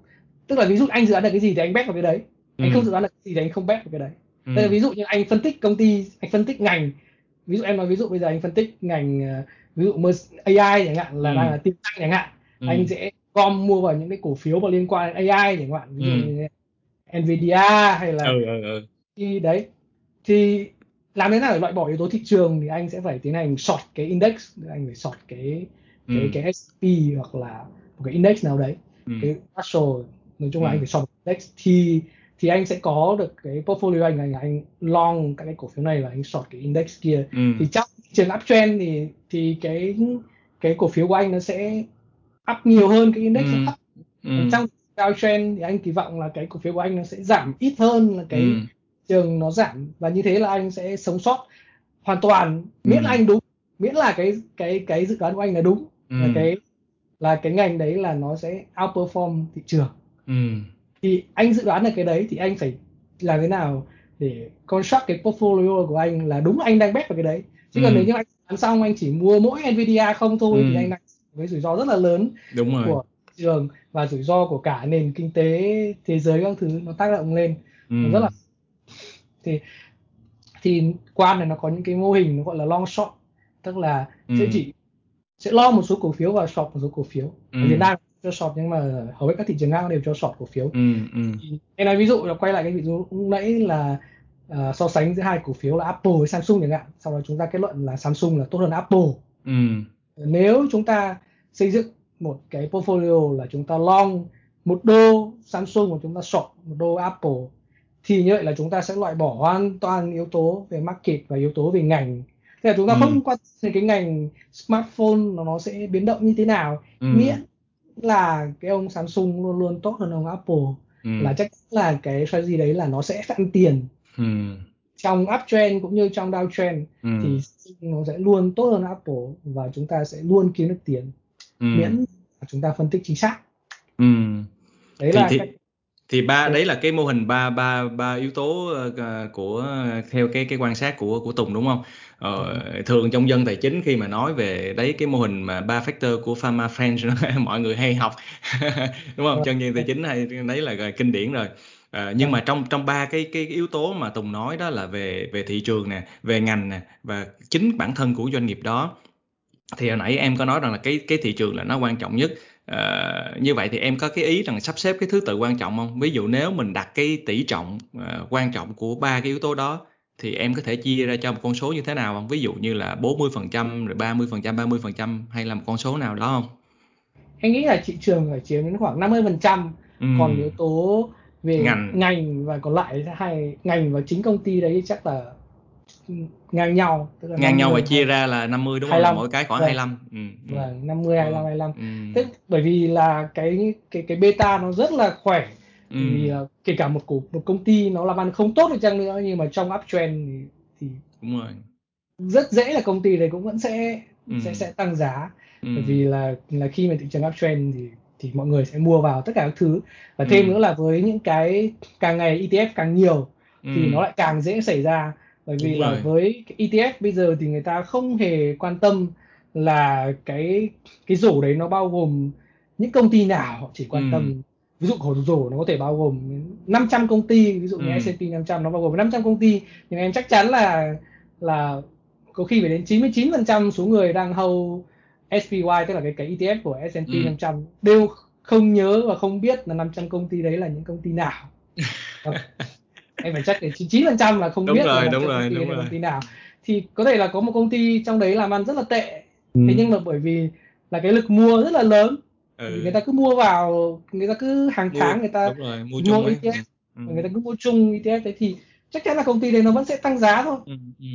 tức là ví dụ anh dự đoán được cái gì thì anh bet vào cái đấy anh Ừ. không dự đoán được cái gì thì anh không bet vào cái đấy ừ. Đây là ví dụ như anh phân tích công ty anh phân tích ngành ví dụ em nói ví dụ bây giờ anh phân tích ngành ờ, ví dụ AI chẳng hạn là Ừ. đang là tiềm năng chẳng hạn Ừ. anh sẽ gom mua vào những cái cổ phiếu mà liên quan đến AI chẳng hạn ví dụ Ừ. Nvidia hay là ừ ừ ừ thì đấy thì làm thế nào để loại bỏ yếu tố thị trường thì anh sẽ phải tiến hành short cái index anh phải short cái cái Ừ. cái S&P hoặc là một cái index nào đấy Ừ. cái Russell nói chung là Ừ. anh phải short index thì thì anh sẽ có được cái portfolio anh là anh long các cái cổ phiếu này và anh short cái index kia Ừ. thì thị trường uptrend thì thì cái cái cổ phiếu của anh nó sẽ up nhiều hơn cái index Ừ. thấp Ừ. còn trong downtrend thì anh kỳ vọng là cái cổ phiếu của anh nó sẽ giảm ít hơn là cái Ừ. trường nó giảm và như thế là anh sẽ sống sót hoàn toàn miễn Ừ. là anh đúng miễn là cái cái cái dự đoán của anh là đúng là Ừ. cái là cái ngành đấy là nó sẽ outperform thị trường Ừ. thì anh dự đoán được cái đấy thì anh phải làm thế nào để construct cái portfolio của anh là đúng là anh đang bet vào cái đấy chứ còn Ừ. nếu như anh đoán xong anh chỉ mua mỗi Nvidia không thôi Ừ. thì anh đang với rủi ro rất là lớn đúng rồi. của thị trường và rủi ro của cả nền kinh tế thế giới các thứ nó tác động lên. Ừ. nó rất là thì thì quan này nó có những cái mô hình nó gọi là long short tức là Ừ. sẽ chỉ sẽ lo một số cổ phiếu và short một số cổ phiếu. Ừ. ở Việt Nam cho short nhưng mà hầu hết các thị trường khác đều cho short cổ phiếu. Ừ ừ. Thì nói ví dụ là quay lại cái ví dụ lúc nãy là à, so sánh giữa hai cổ phiếu là Apple với Samsung chẳng hạn. Sau đó chúng ta kết luận là Samsung là tốt hơn Apple. Ừ. Nếu chúng ta xây dựng một cái portfolio là chúng ta long một đô Samsung và chúng ta short một đô Apple thì như vậy là chúng ta sẽ loại bỏ hoàn toàn yếu tố về market và yếu tố về ngành. Thế là chúng ta Ừ. không quan tâm cái ngành smartphone nó nó sẽ biến động như thế nào. Ừ. miễn là cái ông Samsung luôn luôn tốt hơn ông Apple ừ. là chắc là cái strategy đấy là nó sẽ ăn tiền. Ừ. Trong uptrend cũng như trong downtrend ừ. thì nó sẽ luôn tốt hơn Apple và chúng ta sẽ luôn kiếm được tiền ừ miễn chúng ta phân tích chính xác ừ đấy thì là thì thì ba đấy là cái mô hình ba ba ba yếu tố ờ, của theo cái cái quan sát của của Tùng đúng không? Ờ, thường trong dân tài chính khi mà nói về đấy cái mô hình mà ba factor của Pharma Friends mọi người hay học đúng không? Trong dân tài chính hay đấy là kinh điển rồi. Ờ, nhưng Vâng. mà trong trong ba cái cái yếu tố mà Tùng nói đó là về về thị trường nè, về ngành nè và chính bản thân của doanh nghiệp đó thì hồi nãy em có nói rằng là cái cái thị trường là nó quan trọng nhất. Ờ, như vậy thì em có cái ý rằng sắp xếp cái thứ tự quan trọng không? Ví dụ nếu mình đặt cái tỷ trọng ờ, quan trọng của ba cái yếu tố đó thì em có thể chia ra cho một con số như thế nào không? Ví dụ như là 40% rồi 30% 30% hay là một con số nào đó không? Anh nghĩ là thị trường phải chiếm đến khoảng 50% Ừ. còn yếu tố về Ngành. ngành và còn lại hay ngành và chính công ty đấy chắc là ngang nhau tức là ngang nhau và 50, chia ra là 50 đúng không là 25. mỗi cái khoảng Vâng. 25 ừ. ừ. vâng 50 25 25 ừ. Thế bởi vì là cái cái cái beta nó rất là khỏe Ừ. vì uh, kể cả một cổ một công ty nó làm ăn không tốt đi chăng nữa nhưng mà trong uptrend thì, thì đúng rồi rất dễ là công ty đấy cũng vẫn sẽ Ừ. sẽ sẽ tăng giá ừ. bởi vì là là khi mà thị trường uptrend thì thì mọi người sẽ mua vào tất cả các thứ và thêm Ừ. nữa là với những cái càng ngày ETF càng nhiều thì Ừ. nó lại càng dễ xảy ra bởi vì là với ETF bây giờ thì người ta không hề quan tâm là cái cái rổ đấy nó bao gồm những công ty nào họ chỉ quan Ừ. tâm ví dụ khổ rổ nó có thể bao gồm 500 công ty ví dụ như Ừ. S&P 500 nó bao gồm 500 công ty nhưng em chắc chắn là là có khi phải đến 99% số người đang hold SPY tức là cái cái ETF của S&P Ừ. 500 đều không nhớ và không biết là 500 công ty đấy là những công ty nào Em phải chắc đến 99% là không Đúng biết là rồi, 500 đúng công rồi, đúng là rồi. công ty nào thì có thể là có một công ty trong đấy làm ăn rất là tệ Ừ. thế nhưng mà bởi vì là cái lực mua rất là lớn Ừ. người ta cứ mua vào người ta cứ hàng Mua tháng người ta đúng rồi, mua mua ấy. ETF Ừ. người ta cứ mua chung ETF đấy thì chắc chắn là công ty đấy nó vẫn sẽ tăng giá thôi Ừ. Ừ.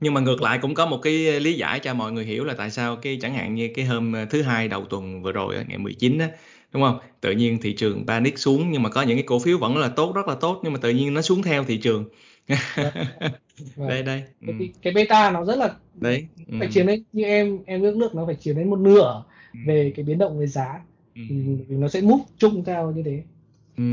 nhưng mà ngược lại cũng có một cái lý giải cho mọi người hiểu là tại sao cái chẳng hạn như cái hôm thứ hai đầu tuần vừa rồi ngày 19 á đúng không tự nhiên thị trường panic xuống nhưng mà có những cái cổ phiếu vẫn là tốt rất là tốt nhưng mà tự nhiên nó xuống theo thị trường Vâng. Vâng. đây đây ừ. Bởi vì cái beta nó rất là đấy ừ. phải chiếm đến như em em ước nước nó phải chiếm đến một nửa Ừ. về cái biến động về giá Ừ. thì, nó sẽ move chung theo như thế Ừ,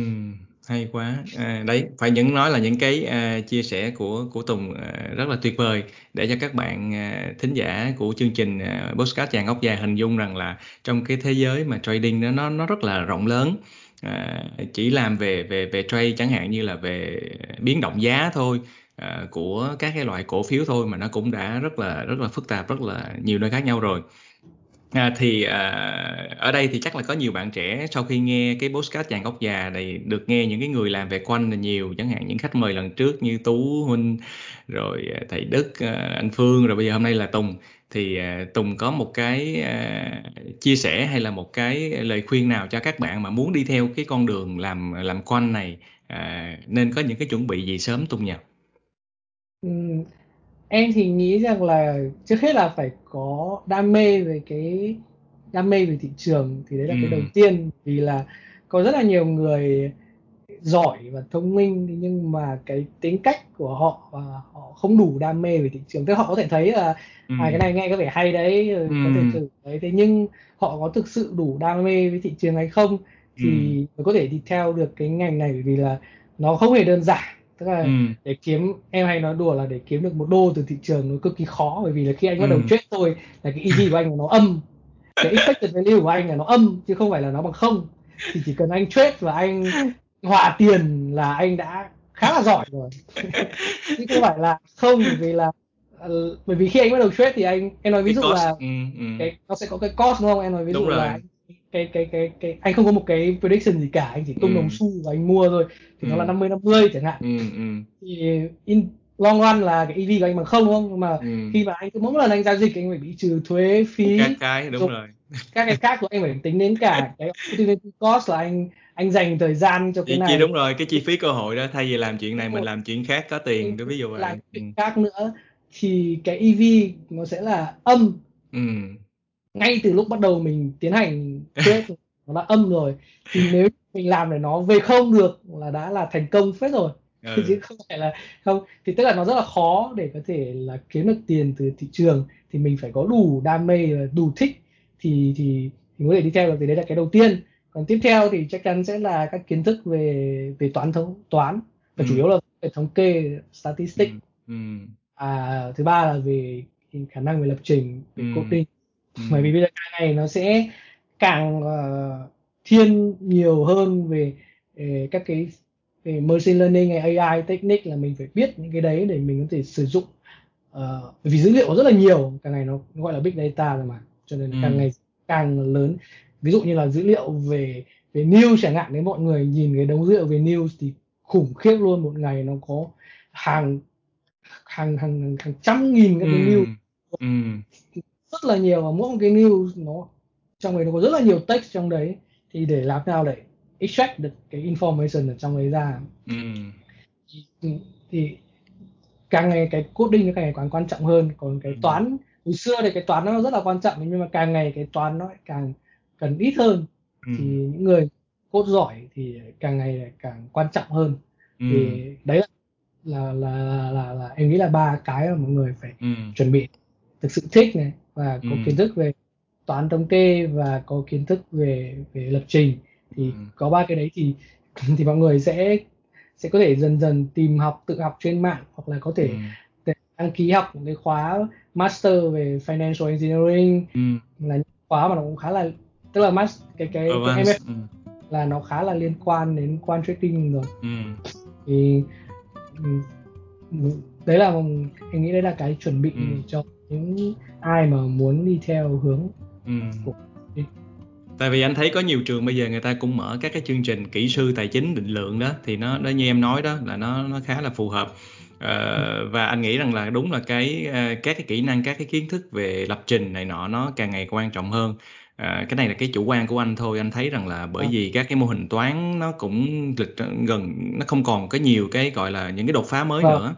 hay quá. À, đấy phải những nói là những cái à, chia sẻ của của Tùng à, rất là tuyệt vời để cho các bạn à, thính giả của chương trình à, podcast chàng ốc Dài hình dung rằng là trong cái thế giới mà trading đó nó nó rất là rộng lớn. À, chỉ làm về về về trade chẳng hạn như là về biến động giá thôi à, của các cái loại cổ phiếu thôi mà nó cũng đã rất là rất là phức tạp rất là nhiều nơi khác nhau rồi. À, thì à, ở đây thì chắc là có nhiều bạn trẻ sau khi nghe cái podcast chàng góc già này được nghe những cái người làm về quanh là nhiều chẳng hạn những khách mời lần trước như Tú Huynh rồi à, thầy Đức à, anh Phương rồi bây giờ hôm nay là Tùng thì à, Tùng có một cái à, chia sẻ hay là một cái lời khuyên nào cho các bạn mà muốn đi theo cái con đường làm làm quanh này à, nên có những cái chuẩn bị gì sớm Tùng nhỉ? Em thì nghĩ rằng là trước hết là phải có đam mê về cái đam mê về thị trường thì đấy là cái đầu Ừ, tiên. Vì là có rất là nhiều người giỏi và thông minh nhưng mà cái tính cách của họ và họ không đủ đam mê về thị trường. Tức họ có thể thấy là ừ, à cái này nghe có vẻ hay đấy rồi có thể ừ, thử đấy. Thế nhưng họ có thực sự đủ đam mê với thị trường hay không ừ, thì mới có thể đi theo được cái ngành này. Vì là nó không hề đơn giản tức là ừ, để kiếm em hay nói đùa là để kiếm được một đô từ thị trường nó cực kỳ khó bởi vì là khi anh bắt đầu ừ. trade thôi là cái EV của anh nó âm. Cái expected value của anh là nó âm chứ không phải là nó bằng không. Thì chỉ cần anh trade và anh hòa tiền là anh đã khá là giỏi rồi. Chứ không phải là không bởi vì là ờ, bởi vì khi anh bắt đầu trade thì anh em nói ví dụ là ừ, ừ. cái nó sẽ có cái cost đúng không? Em nói ví đúng dụ là rồi. anh cái cái cái cái anh không có một cái prediction gì cả anh chỉ tung đồng ừ, xu và anh mua thôi thì nó là ừ, 50 50 chẳng hạn. Ừ, ừ, thì in long run là cái EV của anh bằng không đúng không? Nhưng mà ừ. khi mà anh cứ mỗi lần anh giao dịch anh phải bị trừ thuế các phí cái đúng rồi các cái khác của anh phải tính đến cả cái opportunity cost là anh anh dành thời gian cho cái này. đúng rồi cái chi phí cơ hội đó thay vì làm chuyện này mình làm chuyện khác có tiền đó ví dụ làm vậy. ừ, việc khác nữa thì cái EV nó sẽ là âm. Ừ, ngay từ lúc bắt đầu mình tiến hành trade nó đã âm rồi thì nếu mình làm để nó về không được là đã là thành công phết rồi. Chứ ừ, không phải là không thì tức là nó rất là khó để có thể là kiếm được tiền từ thị trường thì mình phải có đủ đam mê và đủ thích thì thì thì có thể đi theo được. Thì đấy là cái đầu tiên. Còn tiếp theo thì chắc chắn sẽ là các kiến thức về về toán thống toán và chủ ừ, yếu là về thống kê ừ, statistics ừ, à, thứ ba là về khả năng về lập trình ừ, về coding ừ, bởi vì bây giờ càng ngày nó sẽ càng ờ, thiên nhiều hơn về, về các cái về machine learning hay AI technique là mình phải biết những cái đấy để mình có thể sử dụng. Ờ, bởi vì dữ liệu rất là nhiều càng ngày nó, gọi là big data rồi mà cho nên là càng ừ, ngày càng lớn. Ví dụ như là dữ liệu về về news chẳng hạn nếu mọi người nhìn cái đống dữ liệu về news thì khủng khiếp luôn một ngày nó có hàng hàng hàng hàng trăm nghìn các ừ, cái news. Ừ, rất là nhiều và mỗi một cái news nó trong đấy nó có rất là nhiều text trong đấy thì để làm nào để extract được cái information ở trong đấy ra? Ừ, thì, thì càng ngày cái coding nó càng ngày càng quan trọng hơn. Còn cái ừ, toán hồi xưa thì cái toán nó rất là quan trọng nhưng mà càng ngày cái toán nó càng cần ít hơn. Ừ, thì những người code giỏi thì càng ngày lại càng quan trọng hơn. Ừ, thì đấy là là là là, là em nghĩ là ba cái mà mọi người phải ừ, chuẩn bị thực sự thích này và ừ, có kiến thức về toán thống kê và có kiến thức về về lập trình thì ừ. có ba cái đấy thì thì mọi người sẽ sẽ có thể dần dần tìm học tự học trên mạng hoặc là có thể ừ. đăng ký học một cái khóa master về financial engineering ừ. là những khóa mà nó cũng khá là tức là master cái cái, cái MF ừ. là nó khá là liên quan đến quan trading rồi ừ. thì đấy là em nghĩ đấy là cái chuẩn bị ừ. cho những ai mà muốn đi theo hướng ừ. của tại vì anh thấy có nhiều trường bây giờ người ta cũng mở các cái chương trình kỹ sư tài chính định lượng đó thì nó đó như em nói đó là nó nó khá là phù hợp. Uh, và anh nghĩ rằng là đúng là cái uh, các cái kỹ năng các cái kiến thức về lập trình này nọ nó càng ngày quan trọng hơn. Uh, cái này là cái chủ quan của anh thôi anh thấy rằng là bởi vì các cái mô hình toán nó cũng lịch gần nó không còn có nhiều cái gọi là những cái đột phá mới vâng. nữa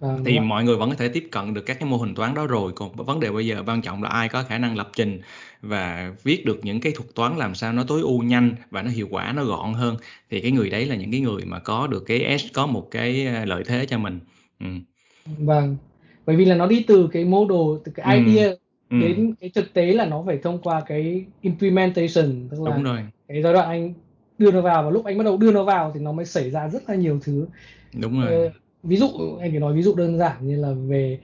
À, thì mọi người vẫn có thể tiếp cận được các cái mô hình toán đó rồi còn vấn đề bây giờ quan trọng là ai có khả năng lập trình và viết được những cái thuật toán làm sao nó tối ưu nhanh và nó hiệu quả nó gọn hơn thì cái người đấy là những cái người mà có được cái S có một cái à, lợi thế cho mình ừ. vâng bởi vì là nó đi từ cái model từ cái ừ. idea ừ. đến cái thực tế là nó phải thông qua cái implementation tức là Đúng rồi. cái giai đoạn anh đưa nó vào và lúc anh bắt đầu đưa nó vào thì nó mới xảy ra rất là nhiều thứ đúng rồi ờ, ví dụ anh chỉ nói ví dụ đơn giản như là về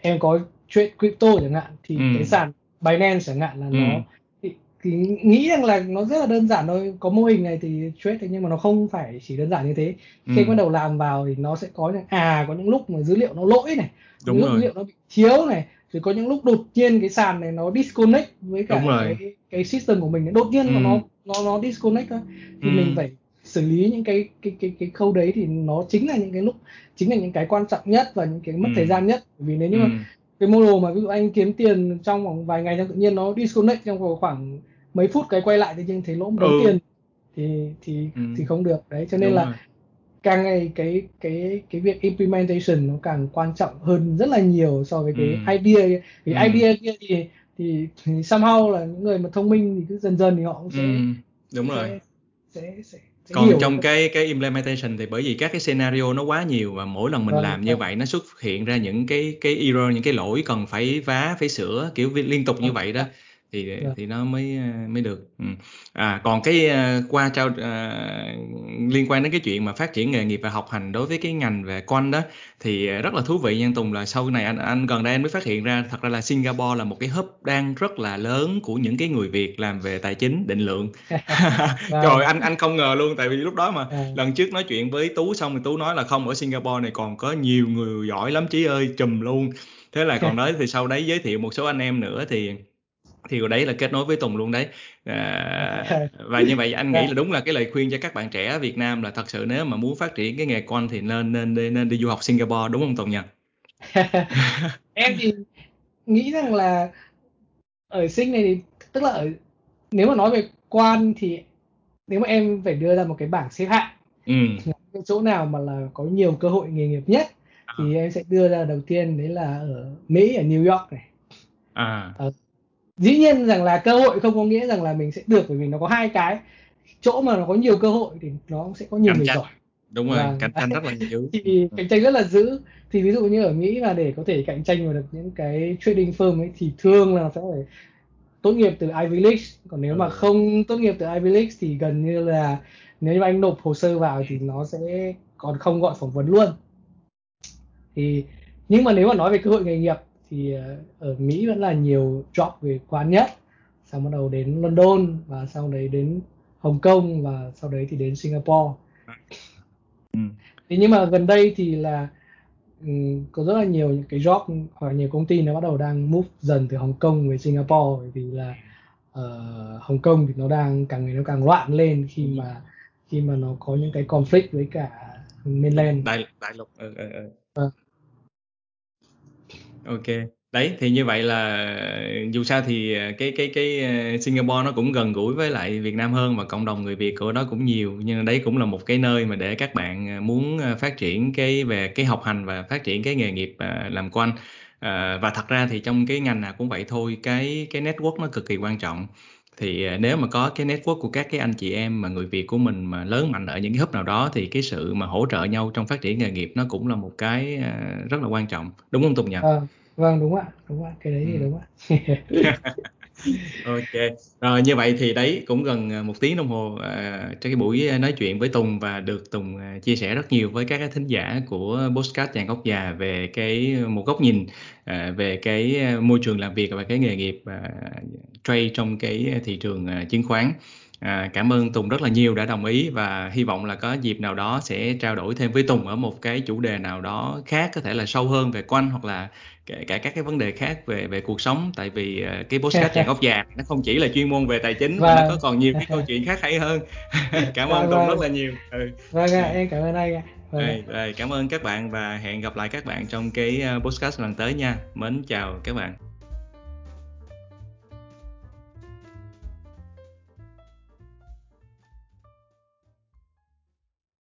em có chuyện crypto chẳng hạn thì ừ. cái sàn Binance chẳng hạn là ừ. nó thì, thì nghĩ rằng là nó rất là đơn giản thôi có mô hình này thì trade nhưng mà nó không phải chỉ đơn giản như thế khi ừ. bắt đầu làm vào thì nó sẽ có những à có những lúc mà dữ liệu nó lỗi này Đúng dữ liệu nó bị thiếu này rồi có những lúc đột nhiên cái sàn này nó disconnect với cả cái cái system của mình đột nhiên ừ. nó nó nó disconnect thôi thì ừ. mình phải xử lý những cái cái cái cái khâu đấy thì nó chính là những cái lúc chính là những cái quan trọng nhất và những cái mất ừ. thời gian nhất vì nếu như ừ. mà cái model mà ví dụ anh kiếm tiền trong vòng vài ngày trong tự nhiên nó disconnect trong khoảng mấy phút cái quay lại thì nhiên thấy lỗ đống ừ. tiền thì thì ừ. thì không được đấy cho nên Đúng là rồi. càng ngày cái cái cái việc implementation nó càng quan trọng hơn rất là nhiều so với cái ừ. idea thì ừ. idea kia thì, thì thì somehow là những người mà thông minh thì cứ dần dần thì họ cũng sẽ ừ. Đúng sẽ, rồi sẽ, sẽ còn hiểu trong cái cái implementation thì bởi vì các cái scenario nó quá nhiều và mỗi lần mình vâng, làm vâng. như vậy nó xuất hiện ra những cái cái error những cái lỗi cần phải vá phải sửa kiểu liên tục như vậy đó thì yeah. Dạ. thì nó mới ờ, mới được ừ. à còn cái uh, qua trao uh, liên quan đến cái chuyện mà phát triển nghề nghiệp và học hành đối với cái ngành về quanh đó thì rất là thú vị nha Tùng là sau này anh anh gần đây anh mới phát hiện ra thật ra là Singapore là một cái hub đang rất là lớn của những cái người Việt làm về tài chính định lượng rồi anh anh không ngờ luôn tại vì lúc đó mà à. lần trước nói chuyện với Tú xong thì Tú nói là không ở Singapore này còn có nhiều người giỏi lắm chí ơi chùm luôn thế là còn đấy thì sau đấy giới thiệu một số anh em nữa thì thì đấy là kết nối với Tùng luôn đấy à, và như vậy anh nghĩ là đúng là cái lời khuyên cho các bạn trẻ ở Việt Nam là thật sự nếu mà muốn phát triển cái nghề con thì nên nên nên, nên đi du học Singapore đúng không Tùng nhỉ? em thì nghĩ rằng là ở Sing này thì tức là ở, nếu mà nói về quan thì nếu mà em phải đưa ra một cái bảng xếp hạng ừ. cái chỗ nào mà là có nhiều cơ hội nghề nghiệp nhất à. thì em sẽ đưa ra đầu tiên đấy là ở Mỹ ở New York này à. ở dĩ nhiên rằng là cơ hội không có nghĩa rằng là mình sẽ được bởi vì nó có hai cái. Chỗ mà nó có nhiều cơ hội thì nó sẽ có nhiều cạnh người giỏi. Đúng rồi và, cạnh tranh rất là dữ. Thì cạnh tranh rất là dữ. Thì ví dụ như ở Mỹ là để có thể cạnh tranh vào được những cái trading firm ấy thì thường là phải tốt nghiệp từ Ivy League. Còn nếu ừ. mà không tốt nghiệp từ Ivy League thì gần như là nếu như anh nộp hồ sơ vào thì nó sẽ còn không gọi phỏng vấn luôn. Thì nhưng mà nếu mà nói về cơ hội nghề nghiệp thì ờ, ở Mỹ vẫn là nhiều job về quán nhất sau bắt đầu đến London và sau đấy đến Hồng Kông và sau đấy thì đến Singapore ừ. thế nhưng mà gần đây thì là um, có rất là nhiều những cái job hoặc nhiều công ty nó bắt đầu đang move dần từ Hồng Kông về Singapore bởi vì là uh, Hồng Kông thì nó đang càng ngày nó càng loạn lên khi ừ. mà khi mà nó có những cái conflict với cả mainland đại đại lục ừ, ừ, ừ. OK. Đấy, thì như vậy là dù sao thì, ờ, cái cái cái, ơ, Singapore nó cũng gần gũi với lại Việt Nam hơn và cộng đồng người Việt của nó cũng nhiều, nhưng đấy cũng là một cái nơi mà để các bạn, ờ, muốn, phát triển cái về cái học hành và phát triển cái nghề nghiệp, à, làm của anh. Ờ, và thật ra thì trong cái ngành nào cũng vậy thôi, cái cái network nó cực kỳ quan trọng. Thì, à, nếu mà có cái network của các cái anh chị em mà người Việt của mình mà lớn mạnh ở những cái hub nào đó thì cái sự mà hỗ trợ nhau trong phát triển nghề nghiệp nó cũng là một cái, a, rất là quan trọng, đúng không Tùng nhỉ? Ờ, vâng, đúng ạ, đúng ạ, cái đấy thì đúng ạ. ok. Rồi như vậy thì đấy cũng gần ờ, một tiếng đồng hồ ờ, à, trong cái buổi nói chuyện với Tùng và được Tùng chia sẻ rất nhiều với các thính giả của Postcard Chàng Góc Già về cái một góc nhìn à, về cái môi trường làm việc và cái nghề nghiệp à, trade trong cái thị trường à, chứng khoán. À, cảm ơn Tùng rất là nhiều đã đồng ý và hy vọng là có dịp nào đó sẽ trao đổi thêm với Tùng ở một cái chủ đề nào đó khác có thể là sâu hơn về quanh hoặc là kể cả các cái vấn đề khác về về cuộc sống tại vì uh, cái podcast chàng góc già nó không chỉ là chuyên môn về tài chính và nó vâng. có còn nhiều cái câu chuyện khác hay hơn cảm ơn vâng, Tùng vâng. rất là nhiều ừ. vâng ạ em cảm ơn anh ạ vâng. rồi, cảm ơn các bạn và hẹn gặp lại các bạn trong cái uh, podcast lần tới nha mến chào các bạn